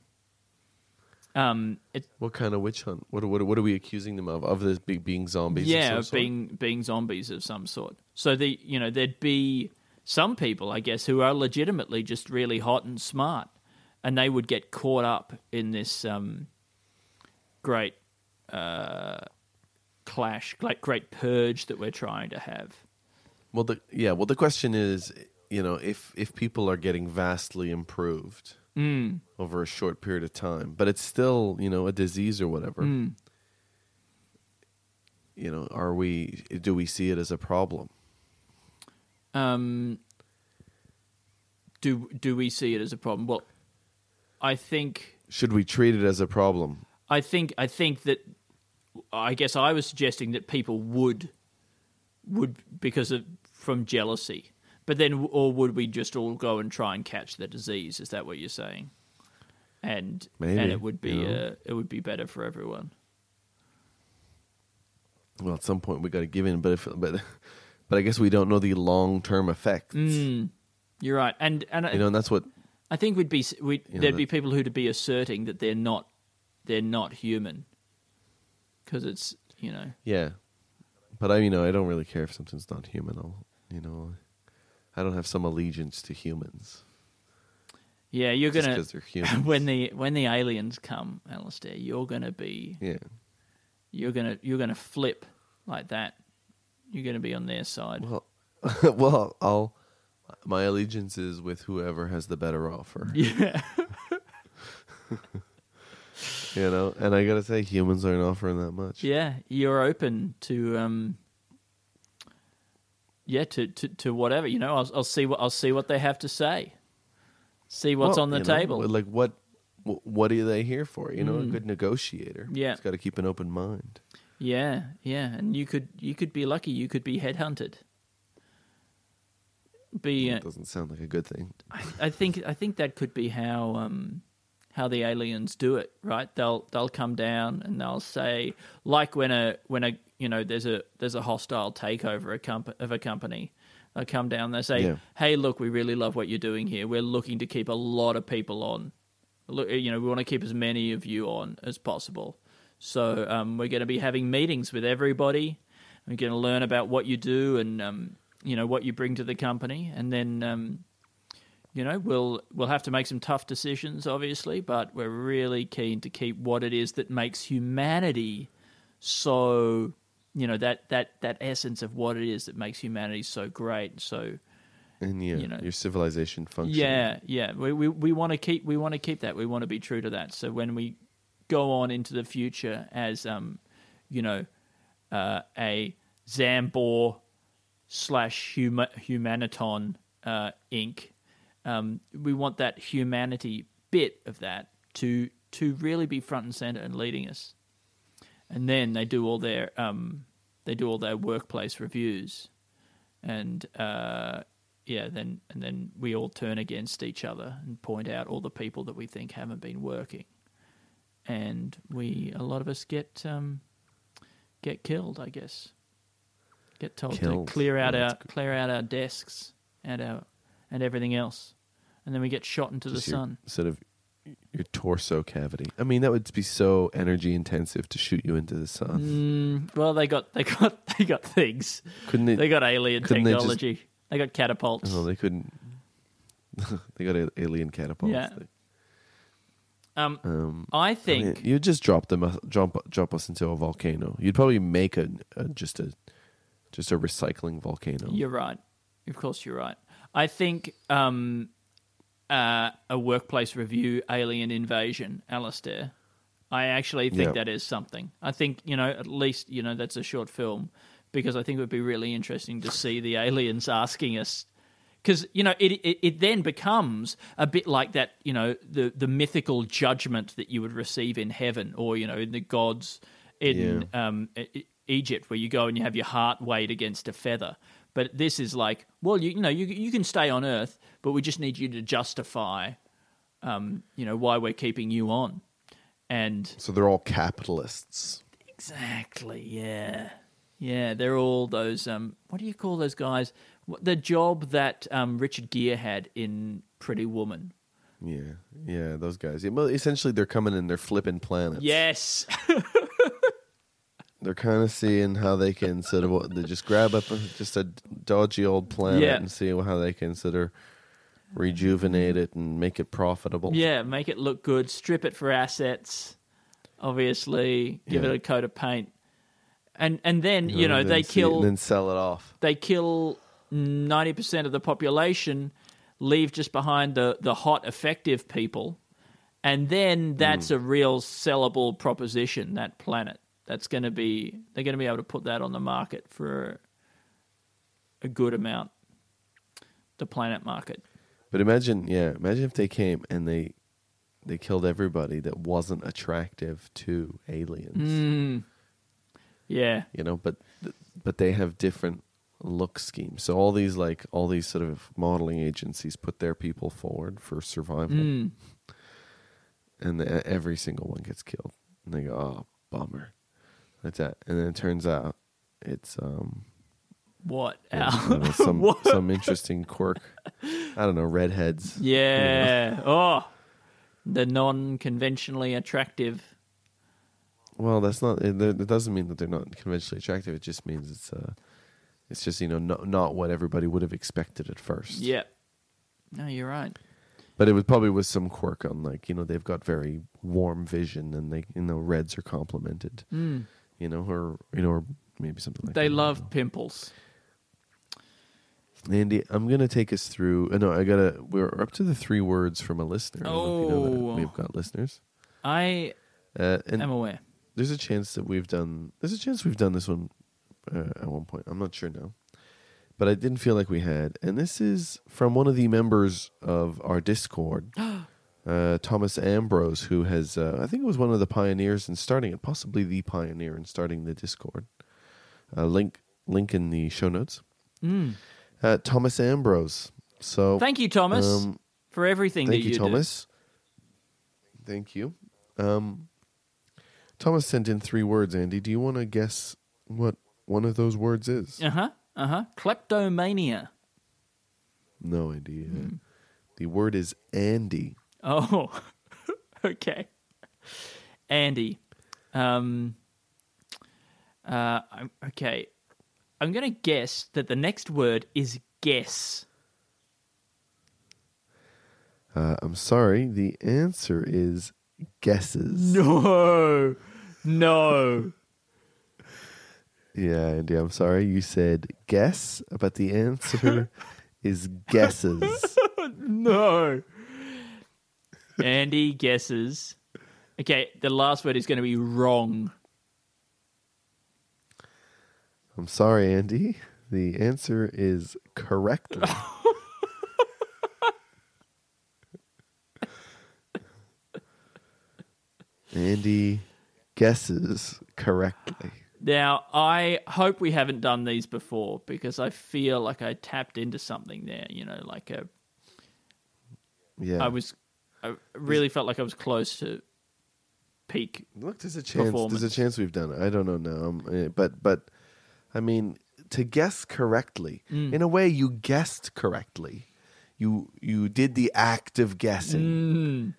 S2: Yeah.
S3: Um it,
S2: What kind of witch hunt? What what what are we accusing them of? Of this be, being zombies? of
S3: yeah,
S2: some
S3: of
S2: sort?
S3: being being zombies of some sort. So the you know there'd be some people, I guess, who are legitimately just really hot and smart, and they would get caught up in this um, great uh, clash, like great purge that we're trying to have.
S2: Well, the yeah. Well, the question is, you know, if if people are getting vastly improved
S3: Mm.
S2: over a short period of time, but it's still you know a disease or whatever.
S3: Mm.
S2: You know, are we? Do we see it as a problem?
S3: Um, do do we see it as a problem? Well, I think
S2: Should we treat it as a problem?
S3: I think I think that I guess I was suggesting that people would would because of from jealousy, but then or would we just all go and try and catch the disease? Is that what you're saying? And
S2: Maybe,
S3: and it would be
S2: you know.
S3: uh, it would be better for everyone.
S2: Well, at some point we got to give in, but if but (laughs) but I guess we don't know the long term effects.
S3: Mm, you're right, and and
S2: You know, and that's what
S3: I think we'd be we there'd
S2: that-
S3: be people who'd be asserting that they're not they're not human because it's you know
S2: Yeah, but I, you know, I don't really care if something's not human. I'll, you know, I don't have some allegiance to humans
S3: yeah you're
S2: just
S3: gonna
S2: because they're human. (laughs)
S3: when the when the aliens come, Alistair, you're gonna be
S2: yeah,
S3: you're gonna you're gonna flip like that. You're gonna be on their side.
S2: well, (laughs) well, I'll. My allegiance is with whoever has the better offer. (laughs)
S3: Yeah,
S2: You know, and I gotta say, humans aren't offering that much.
S3: yeah. You're open to um, yeah, to, to, to whatever. You know, I'll, I'll see what I'll see what they have to say. See what's
S2: Well,
S3: on the
S2: you know,
S3: table.
S2: like what? What are they here for? You know, a good negotiator.
S3: Mm. Yeah.
S2: he's got to keep an open mind.
S3: Yeah, yeah, and you could you could be lucky. You could be headhunted. be. Uh,
S2: That doesn't sound like a good thing.
S3: I, I think I think that could be how um, how the aliens do it, right? They'll they'll come down and they'll say, like when a when a you know there's a there's a hostile takeover a comp- of a company. They'll come down. They say,
S2: Yeah.
S3: "Hey, look, we really love what you're doing here. We're looking to keep a lot of people on. Look, you know, we want to keep as many of you on as possible. So um, we're going to be having meetings with everybody. We're going to learn about what you do and um, you know what you bring to the company, and then." Um, you know, we'll we'll have to make some tough decisions, obviously, but we're really keen to keep what it is that makes humanity so, you know, that that that essence of what it is that makes humanity so great. So,
S2: And yeah,
S3: You know.
S2: your civilization function.
S3: yeah, yeah, we we, we want to keep we want to keep that. We want to be true to that. So when we go on into the future as um, you know, uh, a Zambor slash huma, Humaniton uh, Inc. Um, we want that humanity bit of that to to really be front and center and leading us. And then they do all their um, they do all their workplace reviews, and uh, yeah, then and then we all turn against each other and point out all the people that we think haven't been working, and we a lot of us get um, get killed, I guess. Get told
S2: Killed.
S3: to clear out our
S2: good.
S3: clear out our desks and our and everything else, and then we get shot into
S2: Just
S3: the
S2: your,
S3: sun.
S2: Sort of your torso cavity. I mean, that would be so energy intensive to shoot you into the sun.
S3: Mm, well, they got they got (laughs) they got things.
S2: Couldn't it?
S3: They got alien
S2: couldn't they just-
S3: technology. They got catapults.
S2: oh, they couldn't. (laughs) they got alien catapults.
S3: Yeah. Um,
S2: Um,
S3: I
S2: I mean,
S3: think
S2: you just drop them, uh, drop, drop us into a volcano. You'd probably make a, a just a, just a recycling volcano.
S3: You're right. Of course, you're right. I think um, uh, a workplace review, Alien Invasion, Alistair. I actually think
S2: Yeah.
S3: that is something. I think you know at least you know that's a short film because I think it would be really interesting to see the aliens asking us because you know it, it it then becomes a bit like that you know the the mythical judgment that you would receive in heaven or you know in the gods in um, E- E- Egypt where you go and you have your heart weighed against a feather. But this is like, well, you, you know, you you can stay on Earth, but we just need you to justify, um, you know, why we're keeping you on. And
S2: So they're all capitalists.
S3: Exactly. Yeah. Yeah. They're all those. Um, what do you call those guys? The job that um, Richard Gere had in Pretty Woman.
S2: Yeah, yeah, those guys. Yeah, well, essentially, they're coming and they're flipping planets.
S3: Yes. (laughs)
S2: they're kind of seeing how they can sort of they just grab up a, just a dodgy old planet
S3: Yeah.
S2: and see how they can sort of rejuvenate it and make it profitable.
S3: yeah. Make it look good. Strip it for assets. Obviously, give
S2: Yeah.
S3: it a coat of paint. And and then you know
S2: and
S3: they
S2: then see-
S3: kill
S2: and then sell it off.
S3: they kill ninety percent of the population, leave just behind the the hot effective people, and then that's
S2: Hmm.
S3: a real sellable proposition. That planet that's going to be they're going to be able to put that on the market for a good amount. The planet market.
S2: But imagine, yeah, imagine if they came and they they killed everybody that wasn't attractive to aliens.
S3: Mm. Yeah,
S2: You know, but but they have different look schemes. So all these like all these sort of modeling agencies put their people forward for survival.
S3: Mm.
S2: and the, every single one gets killed. And they go, "Oh, bummer." That's that. And then it turns out it's um
S3: what? Al?
S2: know, some (laughs)
S3: What?
S2: some interesting quirk. I don't know, redheads.
S3: Yeah. Oh, the non-conventionally attractive.
S2: Well, that's not. It, it doesn't mean that they're not conventionally attractive. It just means it's uh, it's just you know not not what everybody would have expected at first.
S3: Yeah. No, you're right.
S2: But it was probably with some quirk on like you know they've got very warm vision and they you know reds are complemented.
S3: Mm.
S2: You know or you know or maybe something like
S3: They
S2: that. Don't
S3: love pimples.
S2: Andy, I'm gonna take us through. Uh, no, I gotta. We're up to the three words from a listener. I don't know if you know
S3: Oh.
S2: We've got listeners,
S3: I
S2: uh,
S3: am aware.
S2: there's a chance that we've done. There's a chance we've done this one uh, at one point. I'm not sure now, but I didn't feel like we had. And this is from one of the members of our Discord, (gasps) (gasps) uh, Thomas Ambrose, who has. Uh, I think it was one of the pioneers in starting it, possibly the pioneer in starting the Discord. Uh, link link in the show notes.
S3: Mm.
S2: Uh, Thomas Ambrose. So
S3: Thank you, Thomas,
S2: um,
S3: for everything
S2: thank
S3: that
S2: you,
S3: you,
S2: Thomas. Thank you. Um, Thomas sent in three words. Andy, do you want to guess what one of those words is?
S3: Uh huh. Uh huh. Kleptomania.
S2: No idea.
S3: Hmm.
S2: The word is Andy.
S3: Oh, (laughs) okay. Andy. Um, uh, I'm- okay. I'm going to guess that the next word is guess.
S2: Uh, I'm sorry. The answer is guesses.
S3: No. No.
S2: Yeah, Andy, I'm sorry. You said guess, but the answer (laughs) is guesses.
S3: no. Andy guesses. Okay, the last word is going to be wrong.
S2: I'm sorry, Andy. The answer is correctly. (laughs) Andy guesses correctly.
S3: Now, I hope we haven't done these before because I feel like I tapped into something there, you know, like a
S2: Yeah.
S3: I was I really felt like I was close to peak.
S2: Look, there's a chance. There's a chance we've done it. I don't know now. Eh, but but, I mean, to guess correctly,
S3: Mm.
S2: in a way, you guessed correctly. You you did the act of guessing.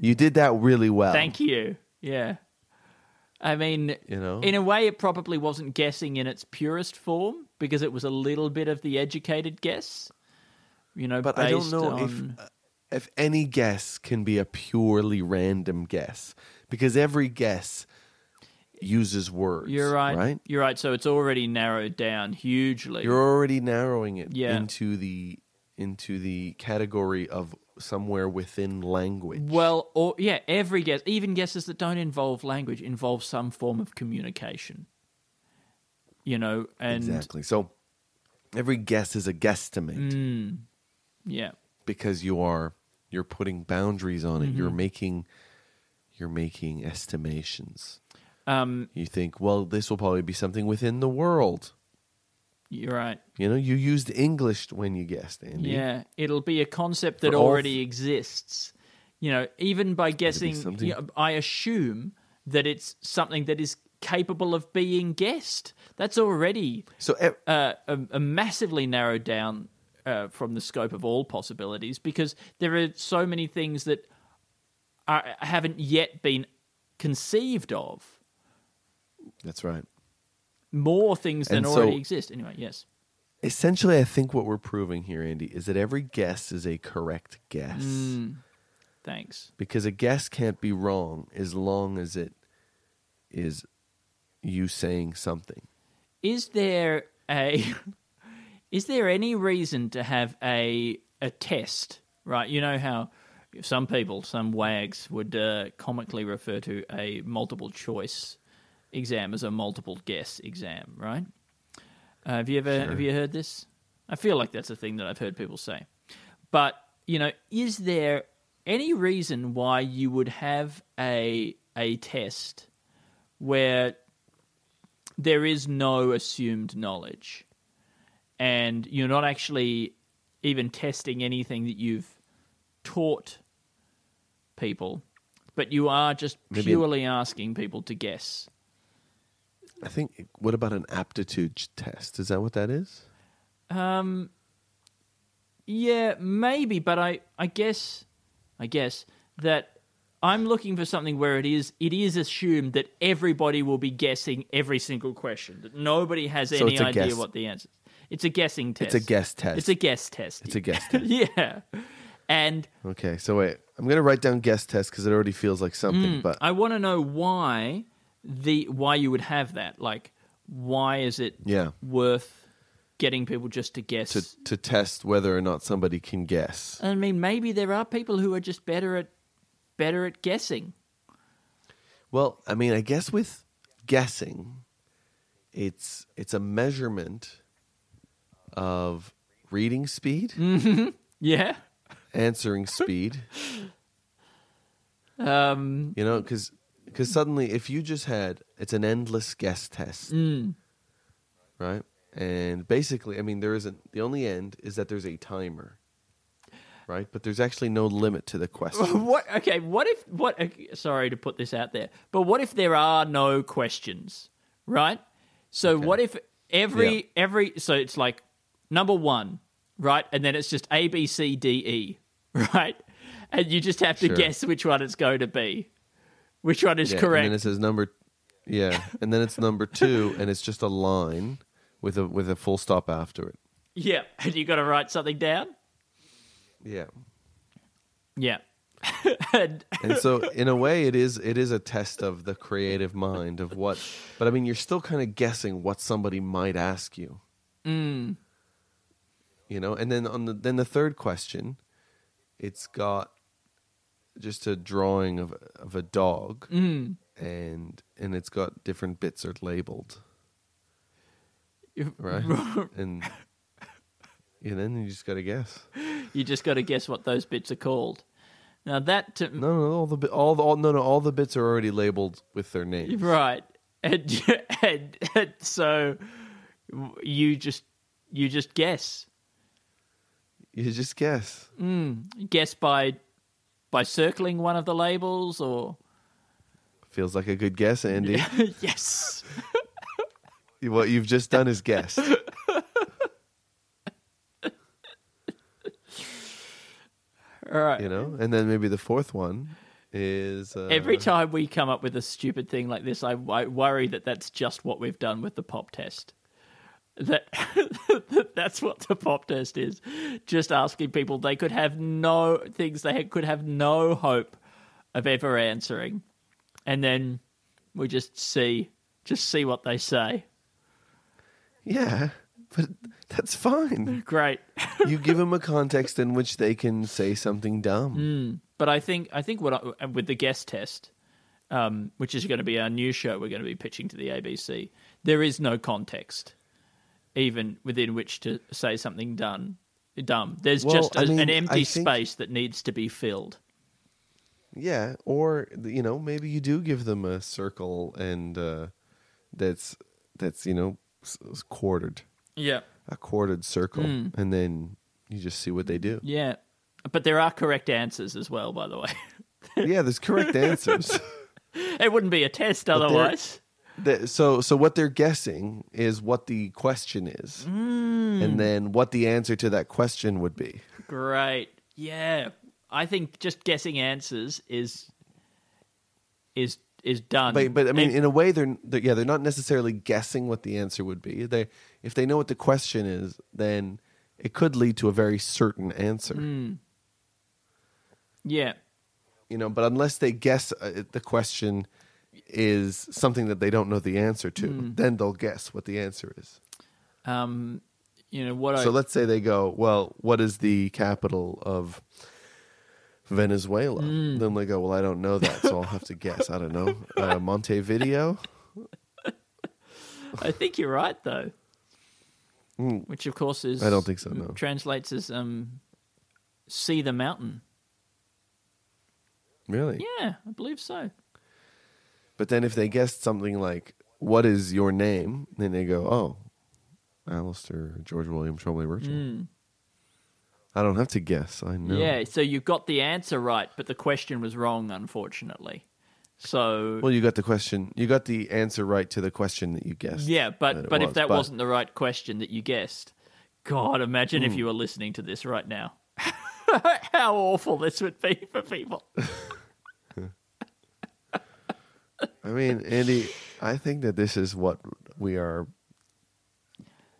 S2: You did that really well.
S3: Mm. Thank you. Yeah. I mean,
S2: You know?
S3: in a way, it probably wasn't guessing in its purest form because it was a little bit of the educated guess. You know,
S2: But I don't know
S3: on...
S2: if if any guess can be a purely random guess because every guess uses words.
S3: You're right.
S2: Right.
S3: You're right. So it's already narrowed down hugely.
S2: You're already narrowing it
S3: Yeah.
S2: into the into the category of somewhere within language.
S3: Well, or yeah, every guess, even guesses that don't involve language, involve some form of communication. You know, and
S2: exactly. So every guess is a guesstimate
S3: Mm. yeah,
S2: because you are you're putting boundaries on it. You're
S3: Mm-hmm.
S2: making you're making estimations.
S3: um,
S2: You think, well, this will probably be something within the world.
S3: you're right.
S2: You know, you used English when you guessed, Andy.
S3: Yeah, it'll be a concept that
S2: For
S3: already
S2: th-
S3: exists. You know, even by guessing, you know, I assume that it's something that is capable of being guessed. That's already
S2: So
S3: uh, a, a massively narrowed down uh, from the scope of all possibilities because there are so many things that are, haven't yet been conceived of.
S2: that's right.
S3: More things than
S2: so-
S3: already exist. Anyway, yes.
S2: Essentially, I think what we're proving here, Andy, is that every guess is a correct guess.
S3: Mm. Thanks.
S2: Because a guess can't be wrong as long as it is you saying something.
S3: Is there a (laughs) is there any reason to have a a test? Right, you know how some people, some wags, would uh, comically refer to a multiple choice exam as a multiple guess exam. Right? Uh, have you ever have you heard this? I feel like that's a thing that I've heard people say. But you know, is there any reason why you would have a a test where there is no assumed knowledge and you're not actually even testing anything that you've taught people but you are just
S2: Maybe an-
S3: purely asking people to guess
S2: I think, what about an aptitude test? Is that what that is?
S3: um yeah maybe but i i guess i guess that i'm looking for something where it is it is assumed that everybody will be guessing every single question that nobody has
S2: So
S3: any idea
S2: guess.
S3: what the answer is it's a guessing test
S2: It's a guess test.
S3: it's a guess test
S2: It's a guess (laughs) test.
S3: yeah and
S2: Okay, so wait. I'm going to write down guess test because it already feels like something. Mm, but
S3: I want to know why the why you would have that. Like, why is it
S2: yeah,
S3: worth getting people just to guess?
S2: to to test whether or not somebody can guess.
S3: I mean, maybe there are people who are just better at better at guessing.
S2: Well, I mean, I guess with guessing, it's it's a measurement of reading speed,
S3: Yeah.
S2: answering speed. (laughs)
S3: Um.
S2: You know, because suddenly, if you just had, it's an endless guess test,
S3: Mm.
S2: right? and basically, I mean, there isn't. The only end is that there's a timer, right? But there's actually no limit to the question. (laughs)
S3: What? Okay. What if? What? okay, Sorry to put this out there, but what if there are no questions? Right. So what if every every so it's like number one, right, and then it's just A B C D E, (laughs) right, and you just have to
S2: Sure.
S3: guess which one it's going to be, which one is
S2: Yeah,
S3: correct.
S2: And then it says number, yeah, and then it's number (laughs) two, and it's just a line with a with a full stop after it.
S3: yeah, (laughs) and you got to write something down.
S2: Yeah.
S3: Yeah. and,
S2: and so in a way it is it is a test of the creative mind of what but i mean you're still kind of guessing what somebody might ask you mm. You know and then on the then the third question it's got just a drawing of of a dog mm. and and it's got different bits are labeled (laughs) right and and then you just got to guess
S3: you just got to guess what those bits are called. Now that to,
S2: no no all the all the all, no no all the bits are already labeled with their names
S3: Right. And, (laughs) and, and so you just you just guess.
S2: You just guess
S3: Guess by by circling one of the labels or
S2: Feels like a good guess, Andy. (laughs)
S3: yes. (laughs)
S2: what you've just done is guess. (laughs)
S3: All right.
S2: You know, and then maybe the fourth one is uh,
S3: Every time we come up with a stupid thing like this, I, I worry that that's just what we've done with the pop test. That (laughs) that's what the pop test is. Just asking people they could have no things they had, could have no hope of ever answering, and then we just see just see what they say.
S2: Yeah, but that's fine. (laughs)
S3: Great, (laughs)
S2: you give them a context in which they can say something dumb.
S3: but I think I think what I, with the guest test, um, which is going to be our new show, we're going to be pitching to the ABC. There is no context, even within which to say something done dumb. There's
S2: Well,
S3: just a,
S2: I mean,
S3: an empty
S2: think-
S3: space that needs to be filled.
S2: Yeah, or you know, maybe you do give them a circle and uh, that's that's you know quartered,
S3: Yeah,
S2: a quartered circle,
S3: Hmm.
S2: and then you just see what they do.
S3: yeah, but there are correct answers as well. By the way,
S2: yeah, there's correct (laughs) answers.
S3: it wouldn't be a test otherwise.
S2: The- so so what they're guessing is what the question is,
S3: Hmm.
S2: and then what the answer to that question would be.
S3: Great. Yeah. I think just guessing answers is is is done.
S2: But but I mean,
S3: And-
S2: in a way, they're, they're yeah, they're not necessarily guessing what the answer would be. They if they know what the question is, then it could lead to a very certain answer.
S3: Hmm. yeah.
S2: You know, but unless they guess uh, the question is something that they don't know the answer to,
S3: Hmm.
S2: then they'll guess what the answer is.
S3: Um you know what I
S2: So let's say they go, well, what is the capital of Venezuela?
S3: Hmm.
S2: Then they go, well, I don't know that, so I'll have to guess. I don't know. Uh, (laughs) Montevideo?
S3: I think you're right though. Which of course is.
S2: I don't think so, no.
S3: Translates as um see the mountain.
S2: Really?
S3: Yeah, I believe so.
S2: But then if they guessed something like, what is your name? Then they go, oh, Alistair George William Trombley Birchall. I don't have to guess. I know.
S3: Hmm. Yeah, so you got the answer right, but the question was wrong unfortunately. So
S2: Well, you got the question. You got the answer right to the question that you guessed.
S3: Yeah, but but if that
S2: but-
S3: wasn't the right question that you guessed, God, imagine
S2: Hmm.
S3: if you were listening to this right now. (laughs) How awful this would be for people. (laughs)
S2: I mean, Andy, I think that this is what we are.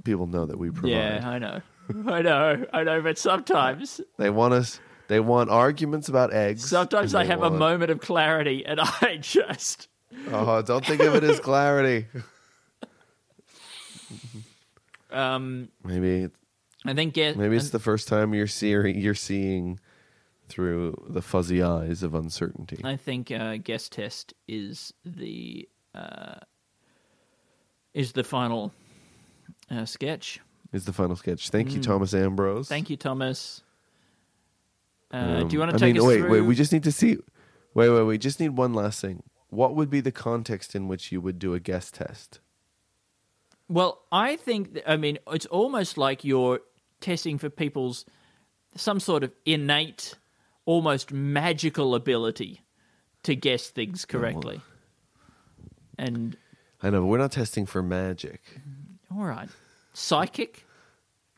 S2: People know that we provide.
S3: Yeah, I know. I know. I know, but sometimes
S2: They want us. They want arguments about eggs.
S3: sometimes I have a moment of clarity and (laughs) I just
S2: Oh, don't think of it as clarity.
S3: um
S2: Maybe
S3: I think get
S2: maybe it's the first time you're seeing you're seeing through the fuzzy eyes of uncertainty.
S3: I think uh, guest test is the uh, is the final uh, sketch.
S2: Is the final sketch. Thank you, Thomas Ambrose.
S3: Hmm. Thank you, Thomas. Uh,
S2: Um,
S3: do you want to
S2: I
S3: take
S2: mean,
S3: us
S2: wait,
S3: through?
S2: wait. We just need to see. Wait, wait. We just need one last thing. What would be the context in which you would do a guest test?
S3: Well, I think, I mean, it's almost like you're testing for people's some sort of innate, almost magical ability to guess things correctly. And,
S2: I know, but we're not testing for magic.
S3: all right, psychic,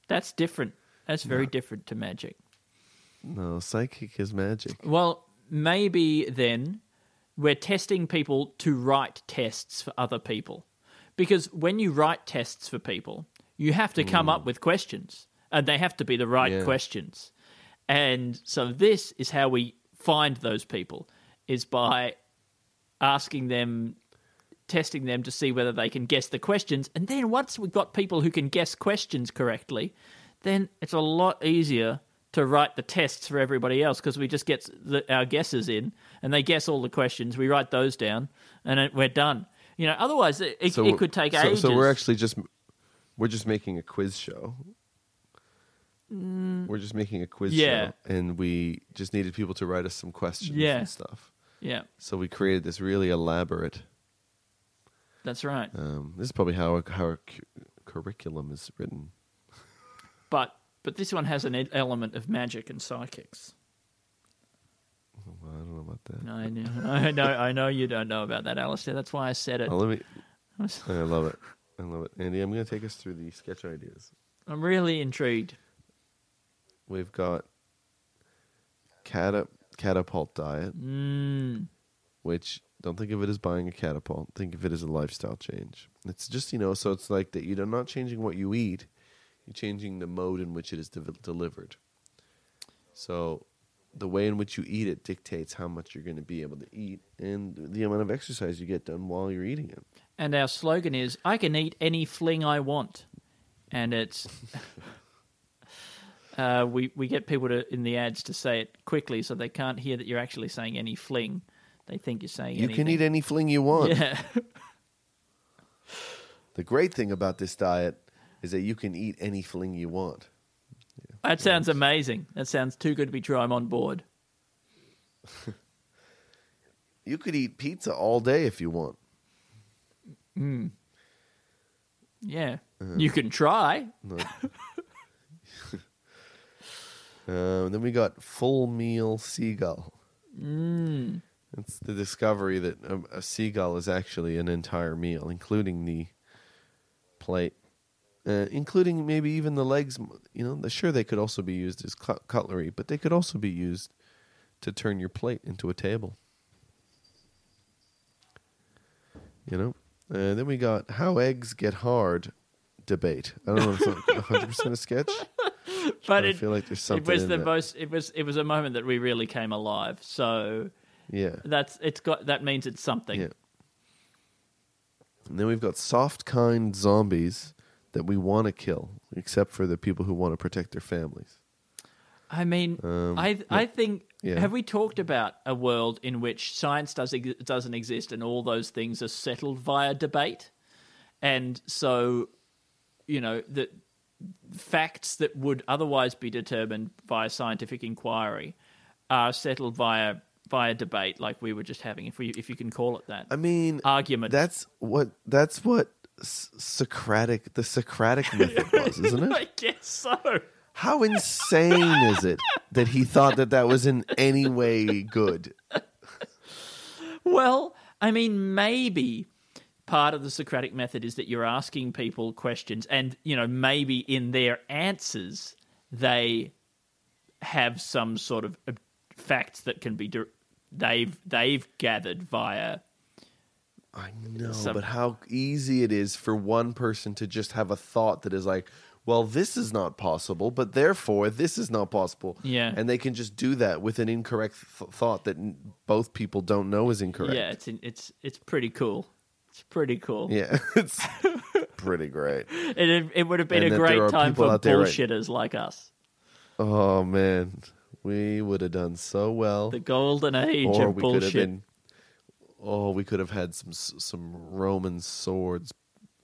S3: that's different. That's very different to magic.
S2: No, psychic is magic.
S3: Well, maybe then we're testing people to write tests for other people. Because when you write tests for people, you have to come up mm. with questions, and they have to be the right
S2: Yeah.
S3: questions. And so this is how we find those people is by asking them testing them to see whether they can guess the questions. And then once we've got people who can guess questions correctly, then it's a lot easier to write the tests for everybody else because we just get the, our guesses in and they guess all the questions. We write those down and it, we're done. You know, otherwise it, it, it could take
S2: so,
S3: ages.
S2: So we're actually just we're just making a quiz show. We're just making a quiz
S3: Mm. Yeah.
S2: show, and we just needed people to write us some questions
S3: Yeah.
S2: and stuff.
S3: yeah,
S2: So we created this really elaborate.
S3: that's right.
S2: Um, this is probably how how our cu- curriculum is written.
S3: But but this one has an e- element of magic and psychics.
S2: Well, I don't know about that.
S3: I know, (laughs) I know, I know you don't know about that, Alistair. That's why I said it.
S2: Oh, let me. (laughs) I love it. I love it, Andy. I'm going to take us through the sketch ideas.
S3: I'm really intrigued.
S2: We've got cata- catapult diet,
S3: Mm,
S2: which don't think of it as buying a catapult. Think of it as a lifestyle change. It's just you know, so it's like that. You're not changing what you eat. You're changing the mode in which it is de- delivered. So, the way in which you eat it dictates how much you're going to be able to eat and the amount of exercise you get done while you're eating it.
S3: and our slogan is "I can eat any fling I want," and it's. (laughs) Uh, we we get people to in the ads to say it quickly so they can't hear that you're actually saying any fling. They think you're saying
S2: You
S3: anything.
S2: can eat any fling you want.
S3: Yeah, (laughs)
S2: The great thing about this diet is that you can eat any fling you want.
S3: that sounds amazing. That sounds too good to be true. I'm on board. (laughs)
S2: You could eat pizza all day if you want.
S3: Yeah,
S2: Uh-huh.
S3: you can try. (laughs)
S2: Um, then we got full meal seagull.
S3: Mm.
S2: It's the discovery that a, a seagull is actually an entire meal, including the plate, uh, including maybe even the legs. You know, the- sure they could also be used as cut- cutlery, but they could also be used to turn your plate into a table. You know, uh, then we got how eggs get hard debate. I don't know if it's one hundred percent a sketch. (laughs)
S3: But
S2: I
S3: it,
S2: feel like there's something.
S3: it
S2: was
S3: the
S2: that.
S3: most. It was it was a moment that we really came alive. So
S2: Yeah.
S3: that's it's got that means it's something.
S2: Yeah. And then we've got soft, kind zombies that we want to kill, except for the people who want to protect their families.
S3: I mean,
S2: Um,
S3: I I think
S2: Yeah.
S3: have we talked about a world in which science does ex- doesn't exist and all those things are settled via debate, and so you know that facts that would otherwise be determined via scientific inquiry are settled via via debate, like we were just having, if we if you can call it that.
S2: I mean,
S3: Argument.
S2: That's what. That's what Socratic, the Socratic method was, (laughs) isn't it?
S3: I guess so.
S2: How insane is it that he thought that that was in any way good?
S3: Well, I mean, maybe part of the Socratic method is that you're asking people questions, and you know, maybe in their answers they have some sort of facts that can be dir- they've they've gathered via.
S2: I know,
S3: Some-
S2: but how easy it is for one person to just have a thought that is like, well, this is not possible, but therefore this is not possible.
S3: Yeah.
S2: And they can just do that with an incorrect th- thought that n- both people don't know is incorrect.
S3: Yeah, it's in, it's it's pretty cool. It's pretty cool.
S2: Yeah. (laughs) it's (laughs) pretty great.
S3: It it would have been
S2: And
S3: a great time for
S2: there right-
S3: bullshitters like us.
S2: Oh, man. We would have done so well.
S3: The golden age
S2: or
S3: of
S2: we could have
S3: bullshit.
S2: been. Oh, we could have had some some Roman swords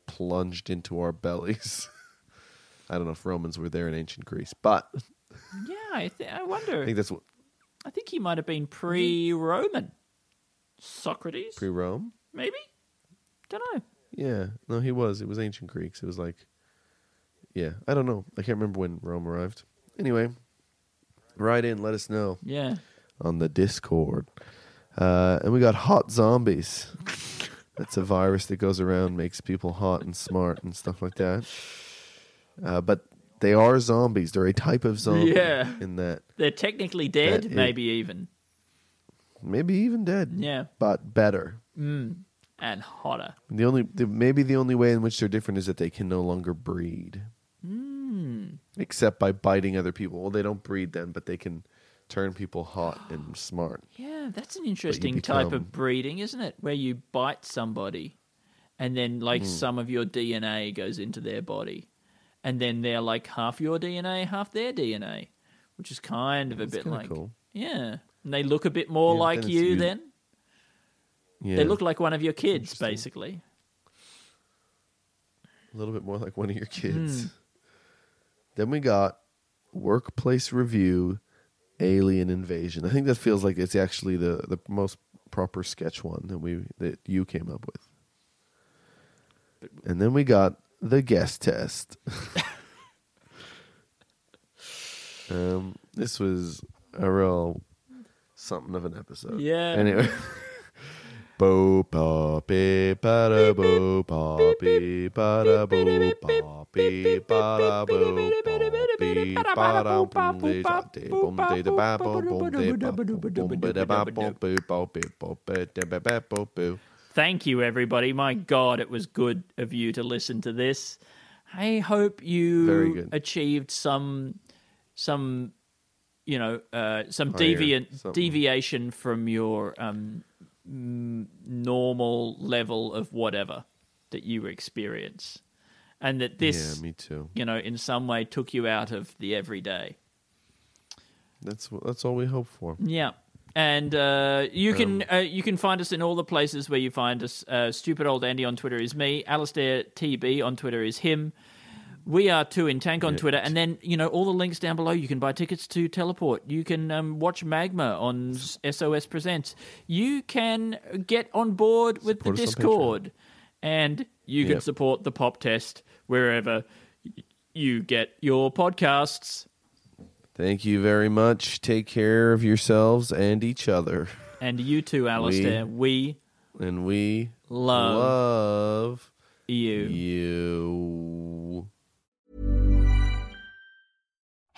S2: plunged into our bellies. (laughs) I don't know if Romans were there in ancient Greece, but
S3: Yeah, I, th- I wonder.
S2: I think that's what
S3: I think he might have been pre-Roman. Socrates,
S2: pre-Rome.
S3: maybe. Don't know.
S2: Yeah, no, he was. It was ancient Greeks. It was like, yeah, I don't know. I can't remember when Rome arrived. Anyway, write in, let us know
S3: Yeah.
S2: on the Discord. Uh, and we got hot zombies. (laughs) That's a virus that goes around, makes people hot and smart and stuff like that. Uh, but they are zombies. They're a type of zombie.
S3: Yeah.
S2: In that
S3: They're technically dead,
S2: That is-
S3: maybe even.
S2: maybe even dead.
S3: Yeah.
S2: But better.
S3: And hotter.
S2: The only the, maybe the only way in which they're different is that they can no longer breed,
S3: Hmm.
S2: except by biting other people. Well, they don't breed then, but they can turn people hot and (gasps) smart.
S3: Yeah, that's an interesting type of breeding, isn't it? Where you bite somebody and then like
S2: Hmm.
S3: some of your DNA goes into their body. And then they're like half your DNA, half their DNA, which is kind of a bit like
S2: cool.
S3: Yeah. And they look a bit more
S2: Yeah,
S3: like you. then.
S2: Yeah,
S3: They look like one of your kids, basically.
S2: a little bit more like one of your kids. Then we got workplace review, alien invasion. I think that feels like it's actually the the most proper sketch one that we that you came up with. And then we got the guest test. (laughs) um, this was a real something of an episode.
S3: Yeah.
S2: Anyway. Bo poppy bo poppy bo poppy bo poppy para boom de da de boom de da ba boom boom de ba boom boom ba da ba boom boo bo boo bo ba da ba ba bo boo.
S3: Thank you, everybody. My God, it was good of you to listen to this. I hope you achieved some, some, you know, uh, some deviant
S2: something.
S3: deviation from your um, normal level of whatever that you experience, and that this,
S2: Yeah, me too.
S3: you know, in some way took you out of the everyday.
S2: That's what that's all we hope for.
S3: Yeah. And uh, you
S2: Um,
S3: can uh, you can find us in all the places where you find us. Uh, Stupid old Andy on Twitter is me. Alistair TB on Twitter is him. We are two in tank on Twitter, and then you know all the links down below. You can buy tickets to Teleport. You can um, watch Magma on SOS Presents. You can get on board with
S2: Support
S3: the Discord, and you can
S2: Yep.
S3: support the Pop Test wherever you get your podcasts.
S2: Thank you very much. Take care of yourselves and each other.
S3: And you too, Alistair. we
S2: And we
S3: Love.
S2: love
S3: you.
S2: you.